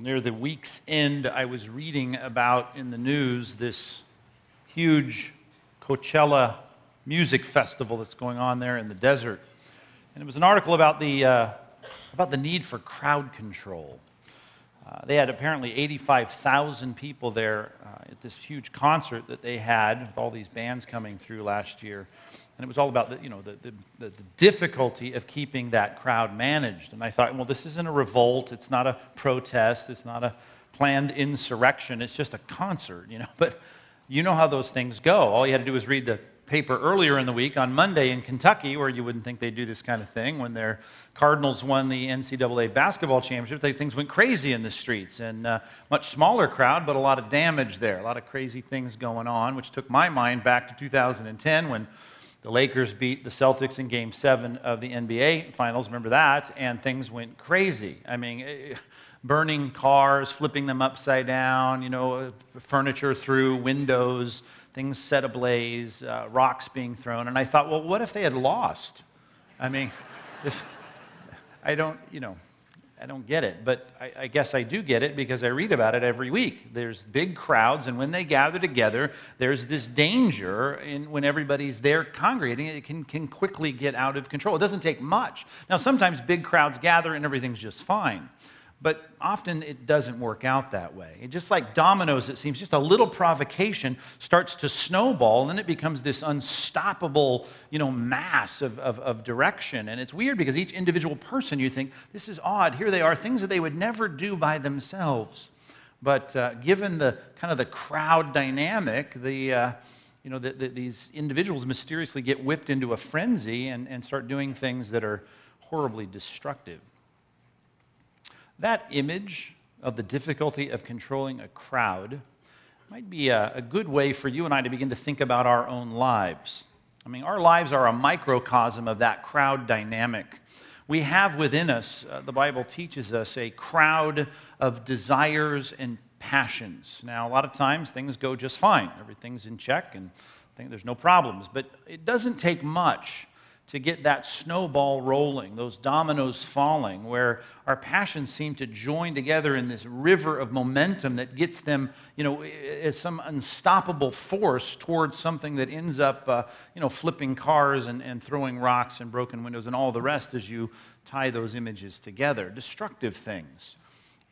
near the week's end, I was reading about in the news this huge Coachella music festival that's going on there in the desert. And it was an article about the, uh, about the need for crowd control. Uh, they had apparently 85,000 people there uh, at this huge concert that they had with all these bands coming through last year. And it was all about the, you know, the, the, the, difficulty of keeping that crowd managed. And I thought, well, this isn't a revolt. It's not a protest. It's not a planned insurrection. It's just a concert, you know. But you know how those things go. All you had to do was read the paper earlier in the week on Monday in Kentucky, where you wouldn't think they'd do this kind of thing. When their Cardinals won the NCAA basketball championship, they, things went crazy in the streets. And uh, much smaller crowd, but a lot of damage there, a lot of crazy things going on, which took my mind back to 2010 when the Lakers beat the Celtics in game seven of the NBA finals. Remember that? And things went crazy. I mean, eh, burning cars, flipping them upside down, you know, furniture through, windows, things set ablaze, uh, rocks being thrown. And I thought, well, what if they had lost? I mean, this, I don't, you know. I don't get it, but I, I, guess I do get it because I read about it every week. There's big crowds, and when they gather together, there's this danger in when everybody's there congregating, it can, can quickly get out of control. It doesn't take much. Now, sometimes big crowds gather and everything's just fine. But often it doesn't work out that way. It just like dominoes, it seems, just a little provocation starts to snowball, and then it becomes this unstoppable, you know, mass of, of, of, direction. And it's weird because each individual person, you think, this is odd. Here they are, things that they would never do by themselves. But uh, given the kind of the crowd dynamic, the uh, you know, the, the, these individuals mysteriously get whipped into a frenzy and, and start doing things that are horribly destructive. That image of the difficulty of controlling a crowd might be a, a, good way for you and I to begin to think about our own lives. I mean, our lives are a microcosm of that crowd dynamic. We have within us, uh, the Bible teaches us, a crowd of desires and passions. Now, a lot of times things go just fine, everything's in check, and there's no problems. But it doesn't take much to get that snowball rolling, those dominoes falling, where our passions seem to join together in this river of momentum that gets them, you know, as some unstoppable force towards something that ends up, uh, you know, flipping cars and, and throwing rocks and broken windows and all the rest as you tie those images together. Destructive things.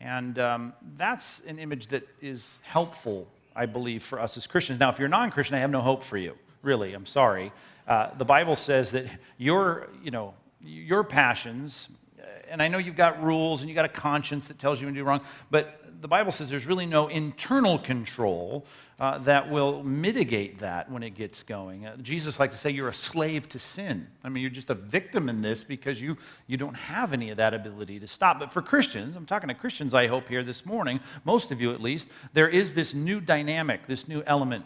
And um, that's an image that is helpful, I believe, for us as Christians. Now, if you're non Christian, I have no hope for you. Really, I'm sorry. Uh, the Bible says that your, you know, your passions, uh, and I know you've got rules and you've got a conscience that tells you when to do wrong, but the Bible says there's really no internal control uh, that will mitigate that when it gets going. Uh, Jesus likes to say you're a slave to sin. I mean, you're just a victim in this because you, you don't have any of that ability to stop. But for Christians, I'm talking to Christians, I hope, here this morning, most of you at least, there is this new dynamic, this new element.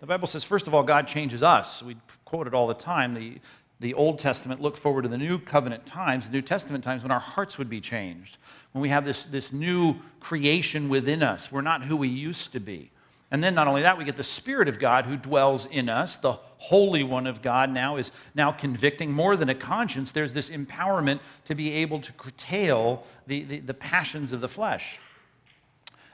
The Bible says, first of all, God changes us. We quote it all the time. The, the Old Testament looked forward to the New Covenant times, the New Testament times when our hearts would be changed, when we have this, this new creation within us. We're not who we used to be. And then not only that, we get the Spirit of God who dwells in us. The Holy One of God now is now convicting more than a conscience. There's this empowerment to be able to curtail the, the, the passions of the flesh.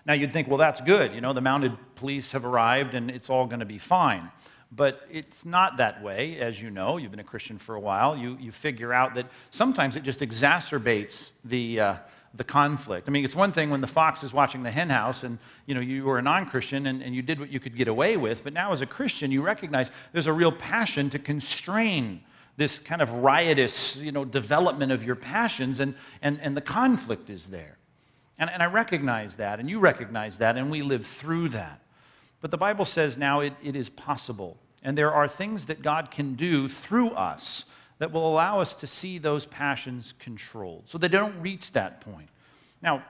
Now you'd think, well, that's good. You know, the mounted police have arrived and it's all going to be fine. But it's not that way, as you know. You've been a Christian for a while. You, you figure out that sometimes it just exacerbates the, uh, the conflict. I mean, it's one thing when the fox is watching the henhouse and you, know, you were a non Christian and, and you did what you could get away with. But now, as a Christian, you recognize there's a real passion to constrain this kind of riotous you know, development of your passions, and, and, and the conflict is there. And, and I recognize that, and you recognize that, and we live through that. But the Bible says now it, it is possible. And there are things that God can do through us that will allow us to see those passions controlled so they don't reach that point. Now,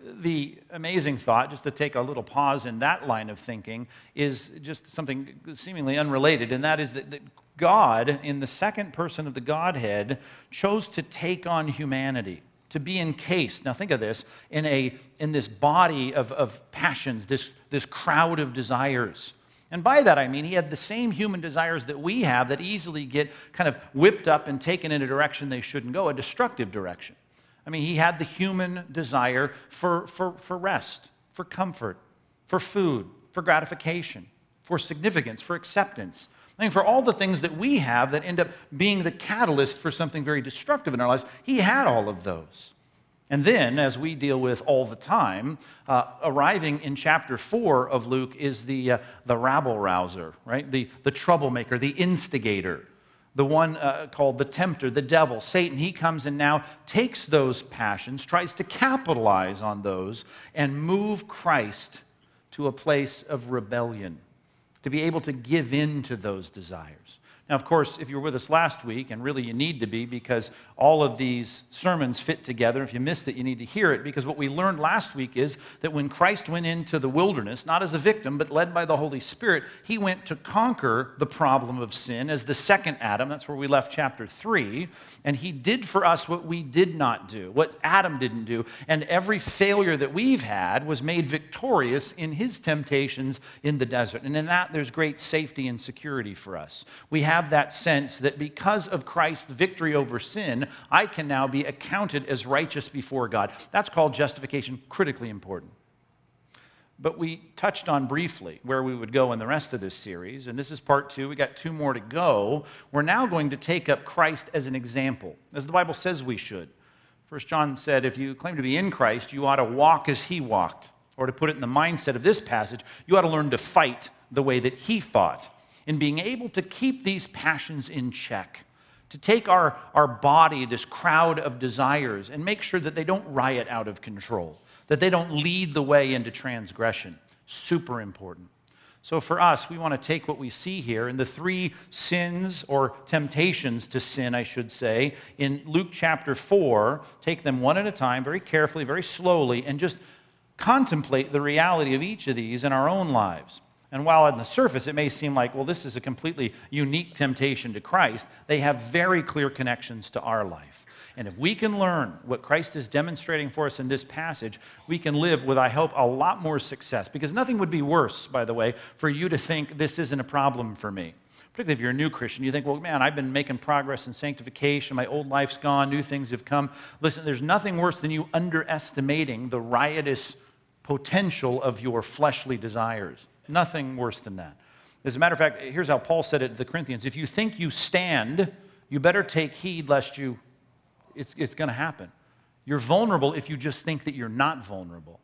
the amazing thought, just to take a little pause in that line of thinking, is just something seemingly unrelated, and that is that, that God, in the second person of the Godhead, chose to take on humanity to be encased now think of this in, a, in this body of, of passions this, this crowd of desires and by that i mean he had the same human desires that we have that easily get kind of whipped up and taken in a direction they shouldn't go a destructive direction I mean, he had the human desire for, for, for rest, for comfort, for food, for gratification, for significance, for acceptance. I mean, for all the things that we have that end up being the catalyst for something very destructive in our lives, he had all of those. And then, as we deal with all the time, uh, arriving in chapter 4 of Luke is the, uh, the rabble rouser, right? The, the troublemaker, the instigator, the one uh, called the tempter, the devil, Satan. He comes and now takes those passions, tries to capitalize on those, and move Christ to a place of rebellion, to be able to give in to those desires. Now, of course, if you were with us last week, and really you need to be because all of these sermons fit together. If you missed it, you need to hear it because what we learned last week is that when Christ went into the wilderness, not as a victim, but led by the Holy Spirit, he went to conquer the problem of sin as the second Adam. That's where we left chapter 3. And he did for us what we did not do, what Adam didn't do. And every failure that we've had was made victorious in his temptations in the desert. And in that, there's great safety and security for us. We have have that sense that because of Christ's victory over sin, I can now be accounted as righteous before God. That's called justification, critically important. But we touched on briefly where we would go in the rest of this series, and this is part two. We got two more to go. We're now going to take up Christ as an example, as the Bible says we should. First John said, if you claim to be in Christ, you ought to walk as he walked. Or to put it in the mindset of this passage, you ought to learn to fight the way that he fought in being able to keep these passions in check, to take our, our body, this crowd of desires, and make sure that they don't riot out of control, that they don't lead the way into transgression. Super important. So, for us, we want to take what we see here in the three sins or temptations to sin, I should say, in Luke chapter 4, take them one at a time, very carefully, very slowly, and just contemplate the reality of each of these in our own lives. And while on the surface it may seem like, well, this is a completely unique temptation to Christ, they have very clear connections to our life. And if we can learn what Christ is demonstrating for us in this passage, we can live with, I hope, a lot more success. Because nothing would be worse, by the way, for you to think this isn't a problem for me. Particularly if you're a new Christian, you think, well, man, I've been making progress in sanctification. My old life's gone. New things have come. Listen, there's nothing worse than you underestimating the riotous potential of your fleshly desires. Nothing worse than that. As a matter of fact, here's how Paul said it to the Corinthians If you think you stand, you better take heed lest you, it's, it's going to happen. You're vulnerable if you just think that you're not vulnerable.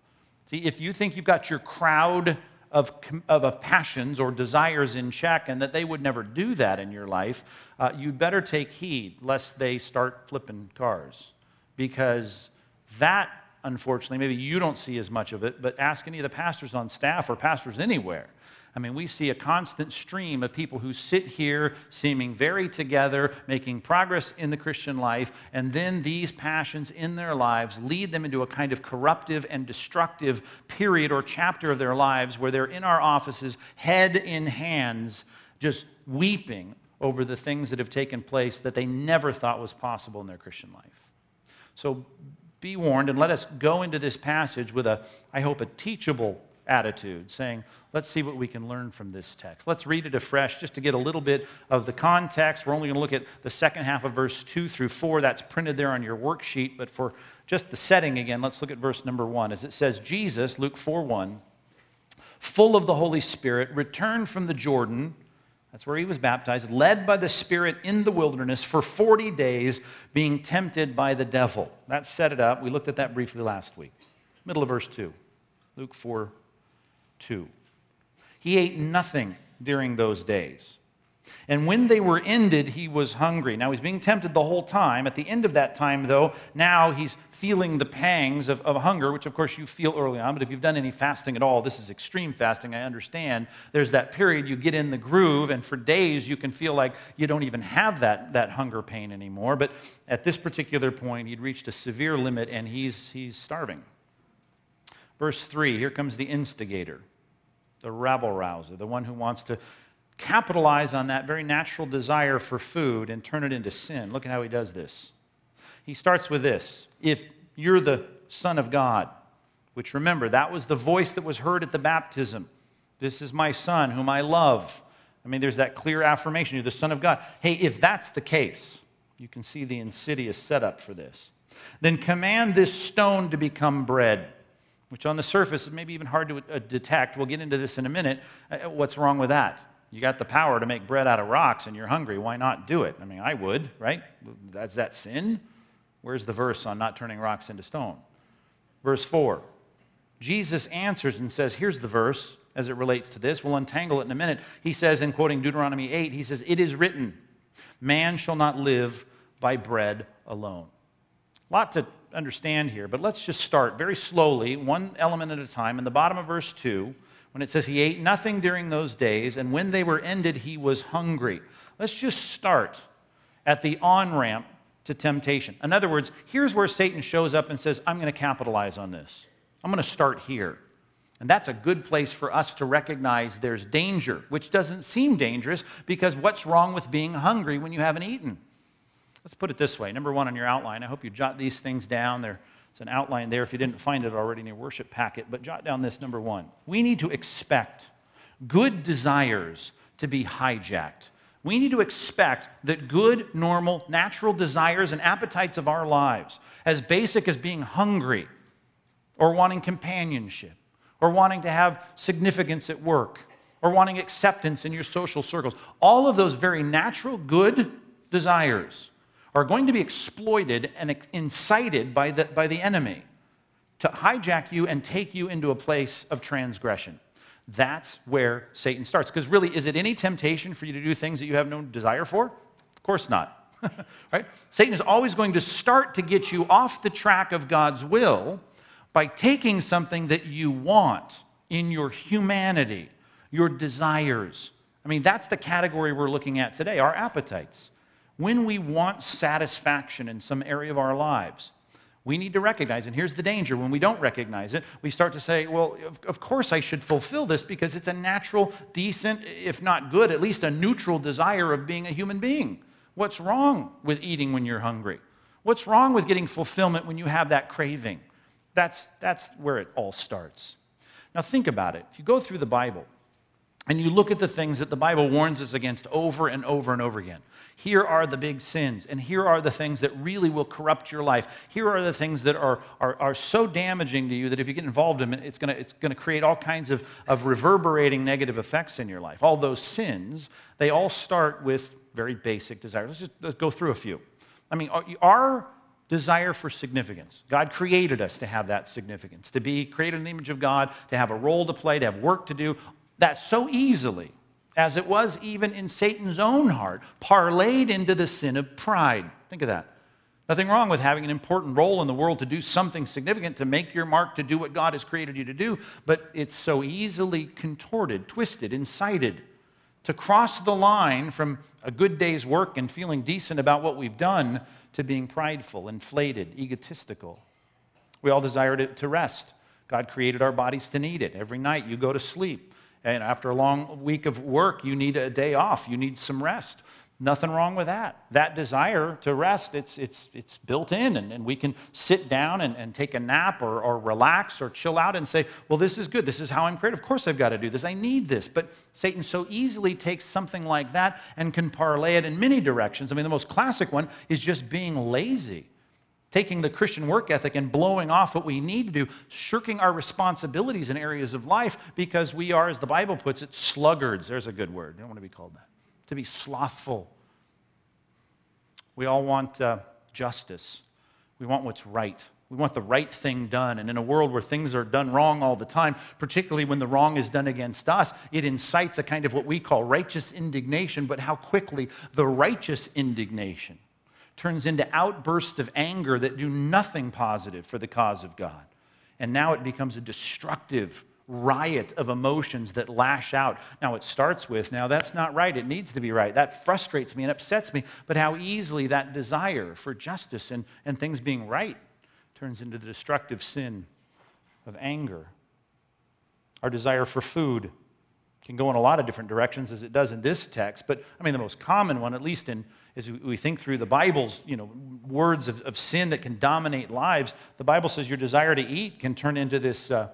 See, if you think you've got your crowd of, of, of passions or desires in check and that they would never do that in your life, uh, you better take heed lest they start flipping cars. Because that unfortunately. Maybe you don't see as much of it, but ask any of the pastors on staff or pastors anywhere. I mean, we see a constant stream of people who sit here seeming very together, making progress in the Christian life, and then these passions in their lives lead them into a kind of corruptive and destructive period or chapter of their lives where they're in our offices, head in hands, just weeping over the things that have taken place that they never thought was possible in their Christian life. So be warned and let us go into this passage with a, I hope, a teachable attitude, saying, let's see what we can learn from this text. Let's read it afresh just to get a little bit of the context. We're only going to look at the second half of verse 2 through 4. That's printed there on your worksheet. But for just the setting again, let's look at verse number 1. As it says, Jesus, Luke 4 1, full of the Holy Spirit, returned from the Jordan that's where he was baptized, led by the Spirit in the wilderness for 40 days, being tempted by the devil. That set it up. We looked at that briefly last week. Middle of verse 2. Luke 4 2. He ate nothing during those days. And when they were ended, he was hungry. Now he's being tempted the whole time. At the end of that time, though, now he's feeling the pangs of, of hunger, which of course you feel early on. But if you've done any fasting at all, this is extreme fasting, I understand. There's that period you get in the groove, and for days you can feel like you don't even have that, that hunger pain anymore. But at this particular point, he'd reached a severe limit and he's, he's starving. Verse 3 here comes the instigator, the rabble rouser, the one who wants to capitalize on that very natural desire for food and turn it into sin. Look at how he does this. He starts with this If you're the Son of God, which remember, that was the voice that was heard at the baptism. This is my Son whom I love. I mean, there's that clear affirmation. You're the Son of God. Hey, if that's the case, you can see the insidious setup for this. then command this stone to become bread. Which on the surface is maybe even hard to uh, detect. We'll get into this in a minute. Uh, what's wrong with that? You got the power to make bread out of rocks and you're hungry. Why not do it? I mean, I would, right? That's that sin. Where's the verse on not turning rocks into stone? Verse 4. Jesus answers and says, Here's the verse as it relates to this. We'll untangle it in a minute. He says, in quoting Deuteronomy 8, he says, It is written, man shall not live by bread alone. A lot to understand here, but let's just start very slowly, one element at a time. In the bottom of verse 2, when it says he ate nothing during those days, and when they were ended, he was hungry. Let's just start at the on ramp to temptation. In other words, here's where Satan shows up and says, I'm going to capitalize on this. I'm going to start here. And that's a good place for us to recognize there's danger, which doesn't seem dangerous because what's wrong with being hungry when you haven't eaten? Let's put it this way. Number one on your outline, I hope you jot these things down. There's an outline there if you didn't find it already in your worship packet, but jot down this number one. We need to expect good desires to be hijacked. We need to expect that good, normal, natural desires and appetites of our lives, as basic as being hungry or wanting companionship or wanting to have significance at work or wanting acceptance in your social circles, all of those very natural, good desires are going to be exploited and incited by the, by the enemy to hijack you and take you into a place of transgression. That's where Satan starts. Because really, is it any temptation for you to do things that you have no desire for? Of course not. right? Satan is always going to start to get you off the track of God's will by taking something that you want in your humanity, your desires. I mean, that's the category we're looking at today our appetites. When we want satisfaction in some area of our lives, we need to recognize, and here's the danger when we don't recognize it, we start to say, well, of, of, course I should fulfill this because it's a natural, decent, if not good, at least a neutral desire of being a human being. What's wrong with eating when you're hungry? What's wrong with getting fulfillment when you have that craving? That's, that's where it all starts. Now, think about it. If you go through the Bible and you look at the things that the Bible warns us against over and over and over again, here are the big sins, and here are the things that really will corrupt your life. Here are the things that are, are, are so damaging to you that if you get involved in it, it's going to it's to create all kinds of, of reverberating negative effects in your life. All those sins, they all start with very basic desires. Let's just let's go through a few. I mean, our desire for significance. God created us to have that significance, to be created in the image of God, to have a role to play, to have work to do. That so easily, as it was even in Satan's own heart, parlayed into the sin of pride. Think of that. Nothing wrong with having an important role in the world to do something significant, to make your mark, to do what God has created you to do, but it's so easily contorted, twisted, incited to cross the line from a good day's work and feeling decent about what we've done to being prideful, inflated, egotistical. We all desire to, to rest. God created our bodies to need it. Every night you go to sleep. And after a long week of work, you need a day off. You need some rest. Nothing wrong with that. That desire to rest, it's, it's, it's built in, and, and we can sit down and, and take a nap or, or relax or chill out and say, Well, this is good. This is how I'm created. Of course, I've got to do this. I need this. But Satan so easily takes something like that and can parlay it in many directions. I mean, the most classic one is just being lazy taking the Christian work ethic and blowing off what we need to do, shirking our responsibilities in areas of life because we are, as the Bible puts it, sluggards. There's a good word. You don't want to be called that to be slothful. We all want uh, justice. We want what's right. We want the right thing done. And in a world where things are done wrong all the time, particularly when the wrong is done against us, it incites a kind of what we call righteous indignation, but how quickly the righteous indignation turns into outbursts of anger that do nothing positive for the cause of God. And now it becomes a destructive riot of emotions that lash out. Now, it starts with, now that's not right. It needs to be right. That frustrates me and upsets me. But how easily that desire for justice and, and things being right turns into the destructive sin of anger. Our desire for food can go in a lot of different directions as it does in this text. But I mean, the most common one, at least in as we think through the Bible's you know, words of, of sin that can dominate lives, the Bible says your desire to eat can turn into this. Uh,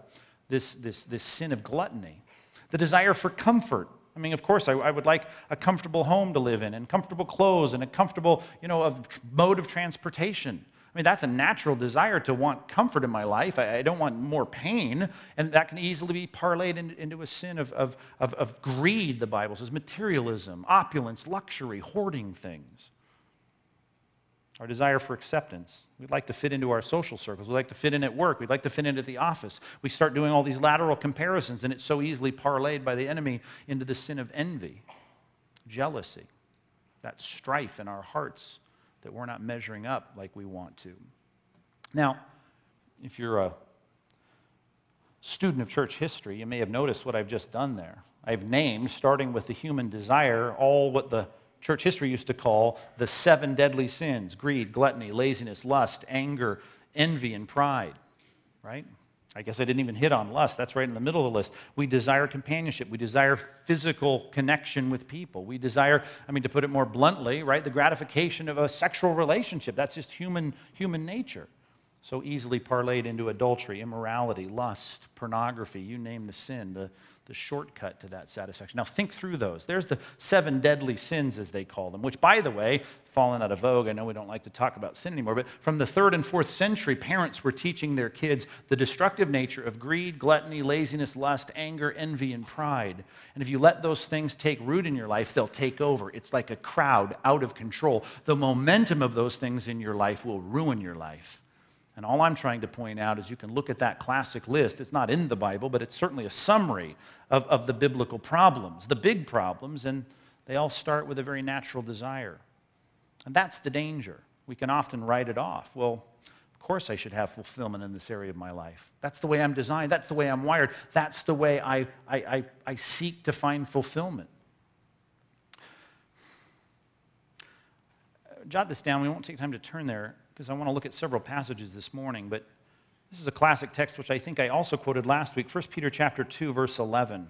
this, this, this sin of gluttony. The desire for comfort. I mean, of course, I, I, would like a comfortable home to live in and comfortable clothes and a comfortable, you know, of, mode of transportation. I mean, that's a natural desire to want comfort in my life. I, I don't want more pain. And that can easily be parlayed in, into a sin of, of, of, of greed, the Bible says, materialism, opulence, luxury, hoarding things. Our desire for acceptance. We'd like to fit into our social circles. We'd like to fit in at work. We'd like to fit into the office. We start doing all these lateral comparisons, and it's so easily parlayed by the enemy into the sin of envy, jealousy, that strife in our hearts that we're not measuring up like we want to. Now, if you're a student of church history, you may have noticed what I've just done there. I've named, starting with the human desire, all what the church history used to call the seven deadly sins greed, gluttony, laziness, lust, anger, envy, and pride, right? I guess I didn't even hit on lust. That's right in the middle of the list. We desire companionship. We desire physical connection with people. We desire, I mean, to put it more bluntly, right, the gratification of a sexual relationship. That's just human, human nature. So easily parlayed into adultery, immorality, lust, pornography, you name the sin, the, the shortcut to that satisfaction. Now, think through those. There's the seven deadly sins, as they call them, which, by the way, fallen out of vogue. I know we don't like to talk about sin anymore, but from the third and fourth century, parents were teaching their kids the destructive nature of greed, gluttony, laziness, lust, anger, envy, and pride. And if you let those things take root in your life, they'll take over. It's like a crowd out of control. The momentum of those things in your life will ruin your life. And all I'm trying to point out is you can look at that classic list. It's not in the Bible, but it's certainly a summary of, of the biblical problems, the big problems, and they all start with a very natural desire. And that's the danger. We can often write it off. Well, of course I should have fulfillment in this area of my life. That's the way I'm designed. That's the way I'm wired. That's the way I, I, I, I seek to find fulfillment. Jot this down. We won't take time to turn there because I want to look at several passages this morning, but this is a classic text which I think I also quoted last week, 1 Peter chapter 2 verse 11.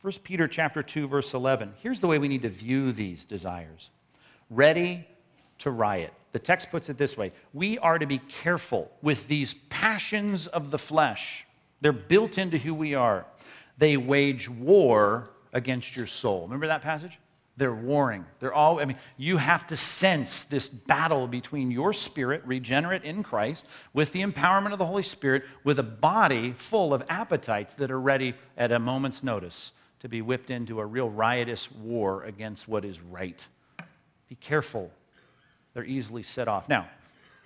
1 Peter chapter 2 verse 11. Here's the way we need to view these desires. Ready to riot. The text puts it this way We are to be careful with these passions of the flesh. They're built into who we are. They wage war against your soul. Remember that passage? They're warring. They're all, I mean, you have to sense this battle between your spirit, regenerate in Christ, with the empowerment of the Holy Spirit, with a body full of appetites that are ready at a moment's notice to be whipped into a real riotous war against what is right. Be careful. They're easily set off. Now,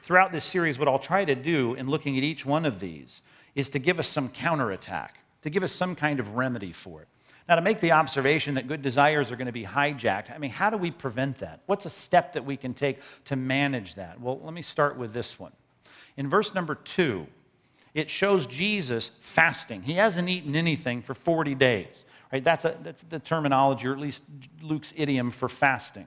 throughout this series, what I'll try to do in looking at each one of these is to give us some counterattack, to give us some kind of remedy for it. Now, to make the observation that good desires are going to be hijacked, I mean, how do we prevent that? What's a step that we can take to manage that? Well, let me start with this one. In verse number two, it shows Jesus fasting. He hasn't eaten anything for 40 days. Right? That's, a, that's the terminology, or at least Luke's idiom for fasting.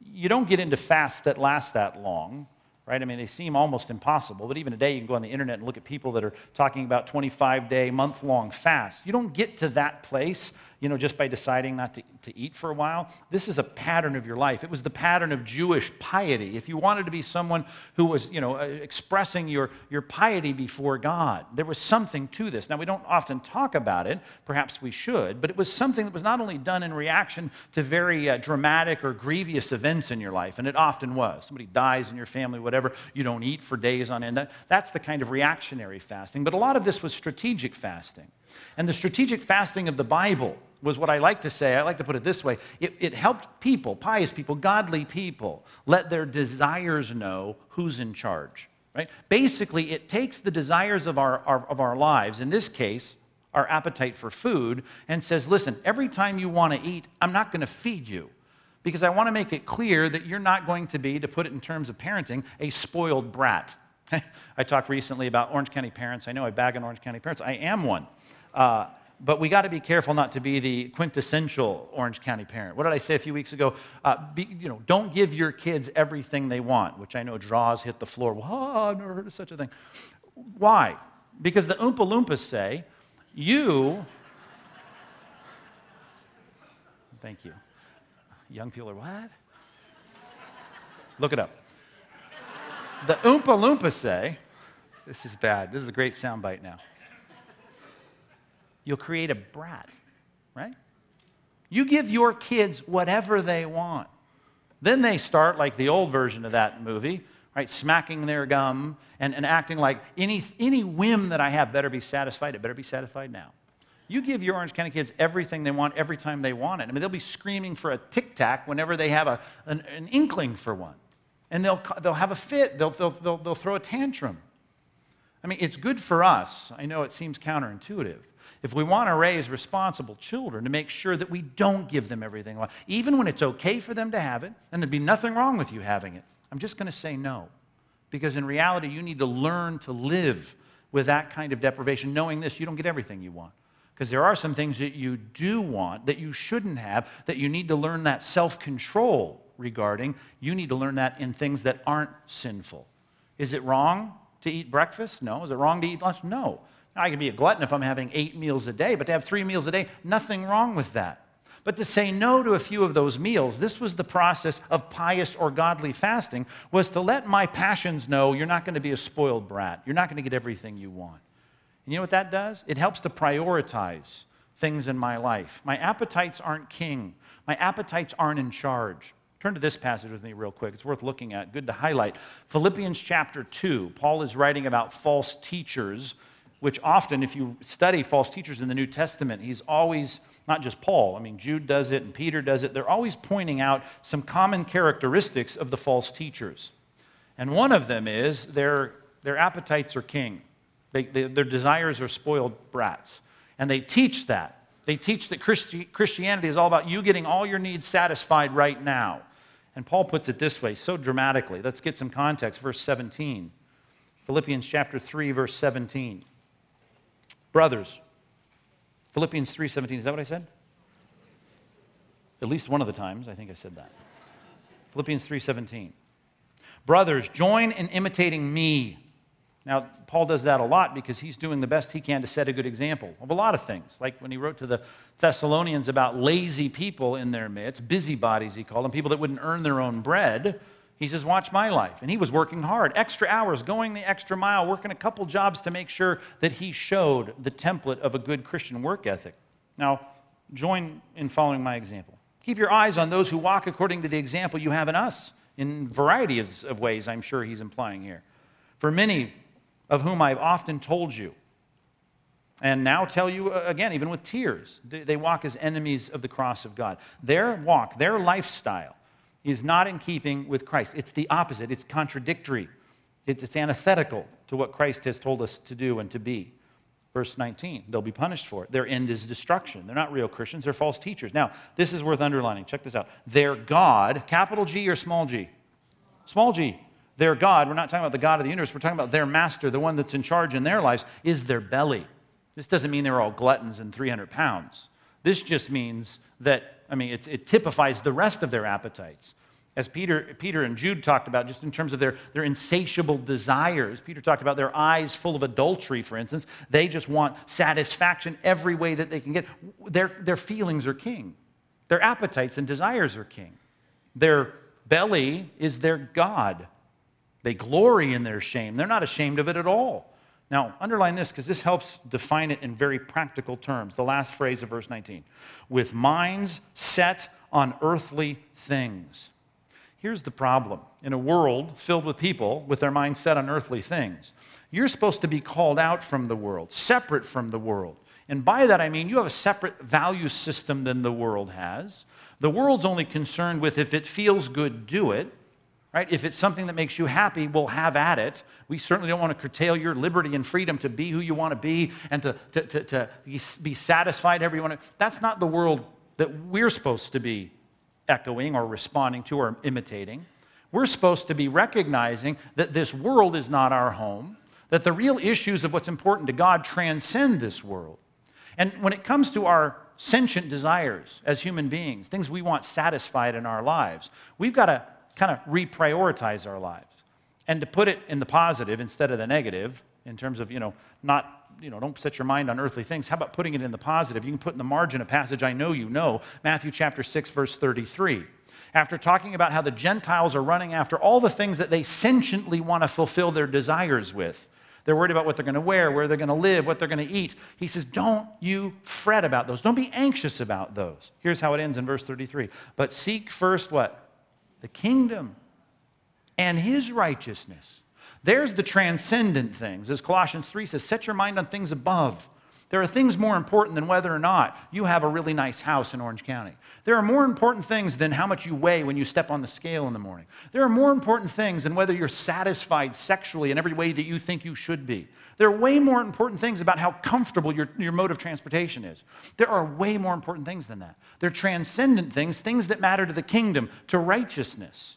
You don't get into fasts that last that long right? I mean, they seem almost impossible, but even today you can go on the internet and look at people that are talking about 25 day, month long fasts. You don't get to that place you know, just by deciding not to, to eat for a while. This is a pattern of your life. It was the pattern of Jewish piety. If you wanted to be someone who was, you know, uh, expressing your, your piety before God, there was something to this. Now, we don't often talk about it. Perhaps we should. But it was something that was not only done in reaction to very uh, dramatic or grievous events in your life, and it often was. Somebody dies in your family, whatever, you don't eat for days on end. That, that's the kind of reactionary fasting. But a lot of this was strategic fasting. And the strategic fasting of the Bible was what I like to say. I like to put it this way it, it, helped people, pious people, godly people, let their desires know who's in charge. Right? Basically, it takes the desires of our, our, of our lives, in this case, our appetite for food, and says, listen, every time you want to eat, I'm not going to feed you. Because I want to make it clear that you're not going to be, to put it in terms of parenting, a spoiled brat. I talked recently about Orange County parents. I know I bag on Orange County parents. I am one. Uh, but we got to be careful not to be the quintessential Orange County parent. What did I say a few weeks ago? Uh, be, you know, don't give your kids everything they want, which I know draws hit the floor. Well, I've never heard of such a thing. Why? Because the Oompa Loompas say, you. Thank you. Young people are, what? Look it up. The Oompa Loompas say, this is bad. This is a great soundbite now you'll create a brat, right? You give your kids whatever they want. Then they start, like the old version of that movie, right? Smacking their gum and, and acting like any, any whim that I have better be satisfied. It better be satisfied now. You give your Orange County kids everything they want every time they want it. I mean, they'll be screaming for a tic tac whenever they have a, an, an, inkling for one. And they'll, they'll have a fit, they'll, they'll, they'll, they'll throw a tantrum. I mean, it's good for us. I know it seems counterintuitive. If we want to raise responsible children, to make sure that we don't give them everything, even when it's okay for them to have it, and there'd be nothing wrong with you having it, I'm just going to say no. Because in reality, you need to learn to live with that kind of deprivation, knowing this, you don't get everything you want. Because there are some things that you do want that you shouldn't have, that you need to learn that self control regarding. You need to learn that in things that aren't sinful. Is it wrong to eat breakfast? No. Is it wrong to eat lunch? No. I can be a glutton if I'm having eight meals a day, but to have three meals a day, nothing wrong with that. But to say no to a few of those meals, this was the process of pious or godly fasting, was to let my passions know you're not going to be a spoiled brat. You're not going to get everything you want. And you know what that does? It helps to prioritize things in my life. My appetites aren't king, my appetites aren't in charge. Turn to this passage with me, real quick. It's worth looking at. Good to highlight. Philippians chapter 2. Paul is writing about false teachers which often, if you study false teachers in the New Testament, he's always, not just Paul, I mean, Jude does it and Peter does it, they're always pointing out some common characteristics of the false teachers. And one of them is their, their appetites are king, they, they, their desires are spoiled brats. And they teach that. They teach that Christi- Christianity is all about you getting all your needs satisfied right now. And Paul puts it this way so dramatically. Let's get some context. Verse 17. Philippians chapter 3, verse 17. Brothers, Philippians 3:17, is that what I said? At least one of the times I think I said that. Philippians 3:17. Brothers, join in imitating me. Now, Paul does that a lot because he's doing the best he can to set a good example of a lot of things. Like when he wrote to the Thessalonians about lazy people in their midst, busybodies, he called them, people that wouldn't earn their own bread. He says, Watch my life. And he was working hard, extra hours, going the extra mile, working a couple jobs to make sure that he showed the template of a good Christian work ethic. Now, join in following my example. Keep your eyes on those who walk according to the example you have in us, in variety of ways, I'm sure he's implying here. For many of whom I've often told you, and now tell you uh, again, even with tears, they walk as enemies of the cross of God. Their walk, their lifestyle, is not in keeping with Christ. It's the opposite, it's contradictory, it's, it's antithetical to what Christ has told us to do and to be. Verse 19, they'll be punished for it. Their end is destruction. They're not real Christians, they're false teachers. Now, this is worth underlining. Check this out. Their God, capital G or small g? Small g. Their God, we're not talking about the God of the universe, we're talking about their master, the one that's in charge in their lives, is their belly. This doesn't mean they're all gluttons and 300 pounds. This just means that I mean, it typifies the rest of their appetites. As Peter, Peter and Jude talked about, just in terms of their, their insatiable desires, Peter talked about their eyes full of adultery, for instance. They just want satisfaction every way that they can get. Their, their feelings are king, their appetites and desires are king. Their belly is their God. They glory in their shame. They're not ashamed of it at all. Now, underline this because this helps define it in very practical terms. The last phrase of verse 19 with minds set on earthly things. Here's the problem in a world filled with people with their minds set on earthly things, you're supposed to be called out from the world, separate from the world. And by that I mean you have a separate value system than the world has. The world's only concerned with if it feels good, do it right? If it's something that makes you happy, we'll have at it. We certainly don't want to curtail your liberty and freedom to be who you want to be and to, to, to, to be satisfied want. That's not the world that we're supposed to be echoing or responding to or imitating. We're supposed to be recognizing that this world is not our home, that the real issues of what's important to God transcend this world. And when it comes to our sentient desires as human beings, things we want satisfied in our lives, we've got to kind of reprioritize our lives. And to put it in the positive instead of the negative, in terms of, you know, not, you know, don't set your mind on earthly things. How about putting it in the positive? You can put in the margin a passage I know you know, Matthew chapter 6, verse 33. After talking about how the Gentiles are running after all the things that they sentiently want to fulfill their desires with, they're worried about what they're going to wear, where they're going to live, what they're going to eat. He says, Don't you fret about those. Don't be anxious about those. Here's how it ends in verse 33. But seek first what? The kingdom and his righteousness. There's the transcendent things. As Colossians 3 says, set your mind on things above. There are things more important than whether or not you have a really nice house in Orange County. There are more important things than how much you weigh when you step on the scale in the morning. There are more important things than whether you're satisfied sexually in every way that you think you should be. There are way more important things about how comfortable your, your mode of transportation is. There are way more important things than that. They're transcendent things, things that matter to the kingdom, to righteousness.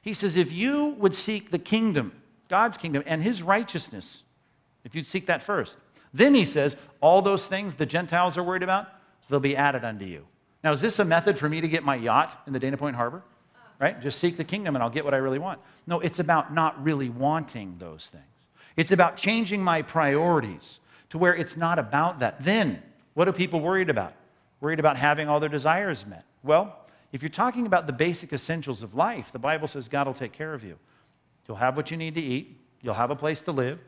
He says, if you would seek the kingdom, God's kingdom, and his righteousness, if you'd seek that first, then he says, all those things the Gentiles are worried about, they'll be added unto you. Now, is this a method for me to get my yacht in the Dana Point Harbor? Right? Just seek the kingdom and I'll get what I really want. No, it's about not really wanting those things. It's about changing my priorities to where it's not about that. Then, what are people worried about? Worried about having all their desires met. Well, if you're talking about the basic essentials of life, the Bible says God will take care of you. You'll have what you need to eat, you'll have a place to live,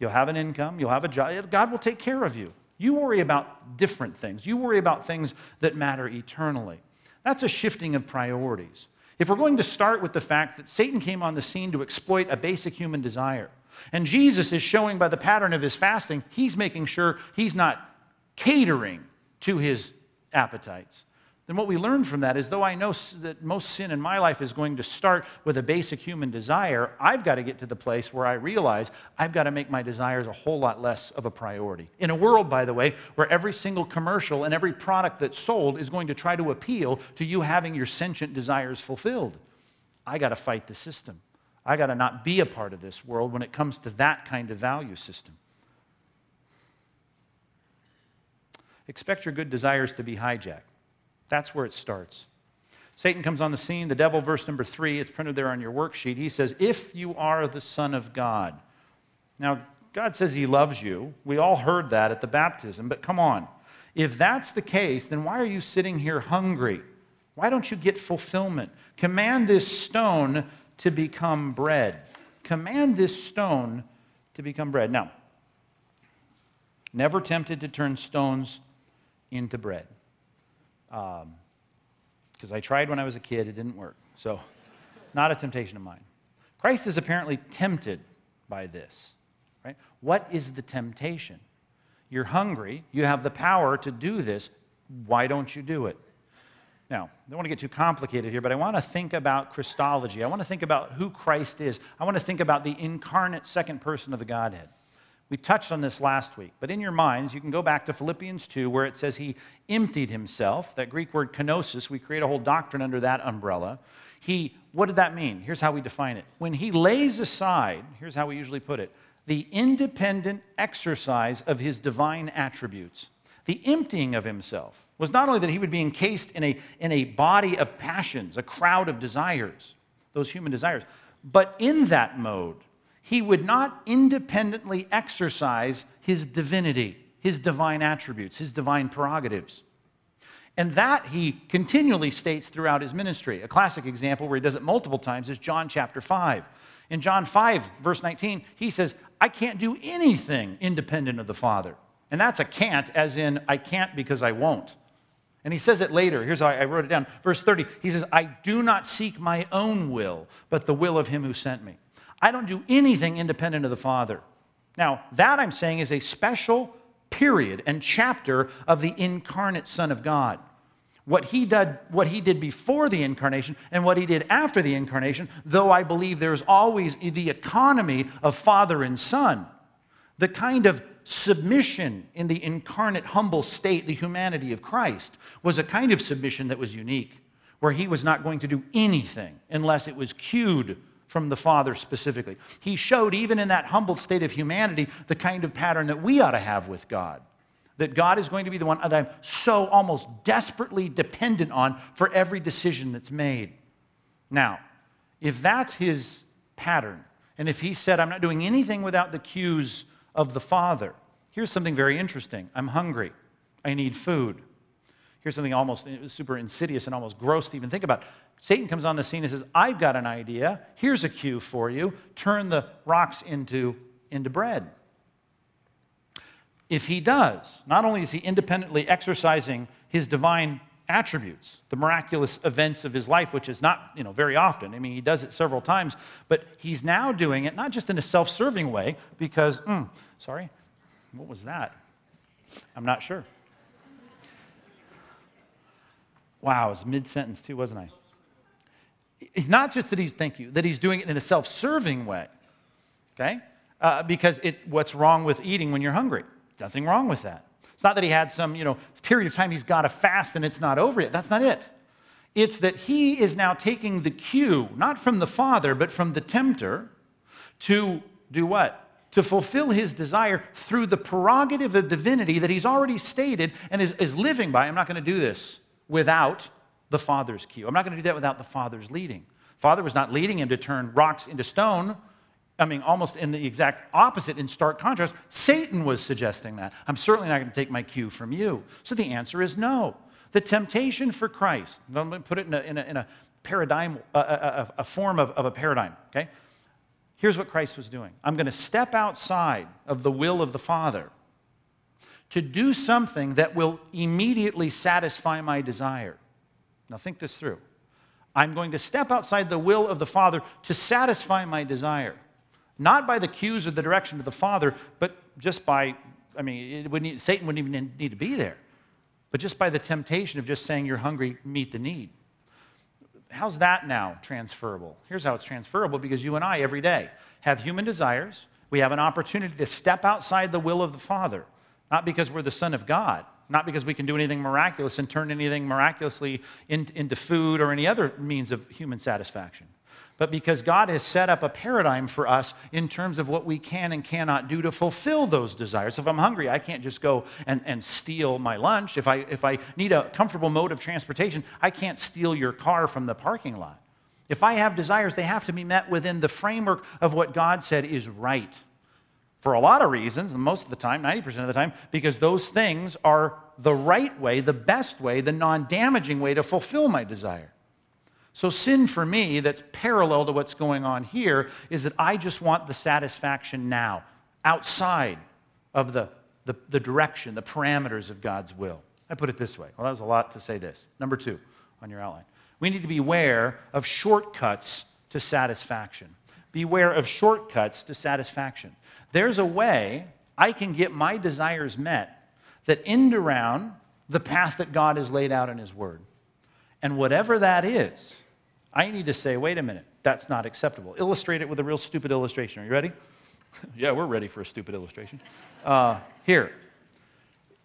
You'll have an income, you'll have a job. God will take care of you. You worry about different things. You worry about things that matter eternally. That's a shifting of priorities. If we're going to start with the fact that Satan came on the scene to exploit a basic human desire, and Jesus is showing by the pattern of his fasting, he's making sure he's not catering to his appetites then what we learn from that is though I know that most sin in my life is going to start with a basic human desire, I've got to get to the place where I realize I've got to make my desires a whole lot less of a priority. In a world, by the way, where every single commercial and every product that's sold is going to try to appeal to you having your sentient desires fulfilled, I got to fight the system. I got to not be a part of this world when it comes to that kind of value system. Expect your good desires to be hijacked. That's where it starts. Satan comes on the scene. The devil, verse number three, it's printed there on your worksheet. He says, If you are the Son of God. Now, God says he loves you. We all heard that at the baptism, but come on. If that's the case, then why are you sitting here hungry? Why don't you get fulfillment? Command this stone to become bread. Command this stone to become bread. Now, never tempted to turn stones into bread. Because um, I tried when I was a kid, it didn't work. So, not a temptation of mine. Christ is apparently tempted by this, right? What is the temptation? You're hungry, you have the power to do this. Why don't you do it? Now, I don't want to get too complicated here, but I want to think about Christology. I want to think about who Christ is. I want to think about the incarnate second person of the Godhead. We touched on this last week, but in your minds, you can go back to Philippians 2, where it says he emptied himself. That Greek word kenosis, we create a whole doctrine under that umbrella. He, what did that mean? Here's how we define it. When he lays aside, here's how we usually put it, the independent exercise of his divine attributes. The emptying of himself was not only that he would be encased in a, in a body of passions, a crowd of desires, those human desires, but in that mode, he would not independently exercise his divinity, his divine attributes, his divine prerogatives. And that he continually states throughout his ministry. A classic example where he does it multiple times is John chapter 5. In John 5, verse 19, he says, I can't do anything independent of the Father. And that's a can't, as in, I can't because I won't. And he says it later. Here's how I wrote it down. Verse 30, he says, I do not seek my own will, but the will of him who sent me. I don't do anything independent of the Father. Now, that I'm saying is a special period and chapter of the incarnate Son of God. What he, did, what he did before the incarnation and what he did after the incarnation, though I believe there's always the economy of Father and Son, the kind of submission in the incarnate, humble state, the humanity of Christ, was a kind of submission that was unique, where he was not going to do anything unless it was cued from the Father specifically. He showed, even in that humbled state of humanity, the kind of pattern that we ought to have with God. That God is going to be the one that I'm so almost desperately dependent on for every decision that's made. Now, if that's his pattern, and if he said, I'm not doing anything without the cues of the Father, here's something very interesting. I'm hungry. I need food. Here's something almost super insidious and almost gross to even think about. Satan comes on the scene and says, I've got an idea. Here's a cue for you. Turn the rocks into, into bread. If he does, not only is he independently exercising his divine attributes, the miraculous events of his life, which is not, you know, very often. I mean, he does it several times, but he's now doing it not just in a self-serving way, because, mm, sorry, what was that? I'm not sure. Wow, it was mid-sentence too, wasn't I? It's not just that he's, thank you, that he's doing it in a self-serving way, okay? Uh, because it, what's wrong with eating when you're hungry? Nothing wrong with that. It's not that he had some, you know, period of time he's got to fast and it's not over yet. That's not it. It's that he is now taking the cue, not from the Father, but from the tempter, to do what? To fulfill his desire through the prerogative of divinity that he's already stated and is, is living by. I'm not going to do this without the Father's cue. I'm not going to do that without the Father's leading. Father was not leading him to turn rocks into stone I mean, almost in the exact opposite, in stark contrast, Satan was suggesting that. I'm certainly not going to take my cue from you. So the answer is no. The temptation for Christ, let me put it in a, in a, in a paradigm, uh, uh, uh, a, a, a form of, of a paradigm, okay? Here's what Christ was doing I'm going to step outside of the will of the Father to do something that will immediately satisfy my desire. Now, think this through. I'm going to step outside the will of the Father to satisfy my desire not by the cues or the direction of the Father, but just by, I mean, wouldn't, Satan wouldn't even need to be there, but just by the temptation of just saying you're hungry, meet the need. How's that now transferable? Here's how it's transferable because you and I, every day, have human desires. We have an opportunity to step outside the will of the Father, not because we're the Son of God, not because we can do anything miraculous and turn anything miraculously into food or any other means of human satisfaction but because God has set up a paradigm for us in terms of what we can and cannot do to fulfill those desires. If I'm hungry, I can't just go and, and steal my lunch. If I, if I need a comfortable mode of transportation, I can't steal your car from the parking lot. If I have desires, they have to be met within the framework of what God said is right. For a lot of reasons, most of the time, 90% of the time, because those things are the right way, the best way, the non damaging way to fulfill my desire. So, sin for me that's parallel to what's going on here is that I just want the satisfaction now, outside of the, the, the, direction, the parameters of God's will. I put it this way. Well, that was a lot to say this. Number two on your outline. We need to beware of shortcuts to satisfaction. Beware of shortcuts to satisfaction. There's a way I can get my desires met that end around the path that God has laid out in His Word. And whatever that is, I need to say, wait a minute, that's not acceptable. Illustrate it with a real stupid illustration. Are you ready? yeah, we're ready for a stupid illustration. Uh, here,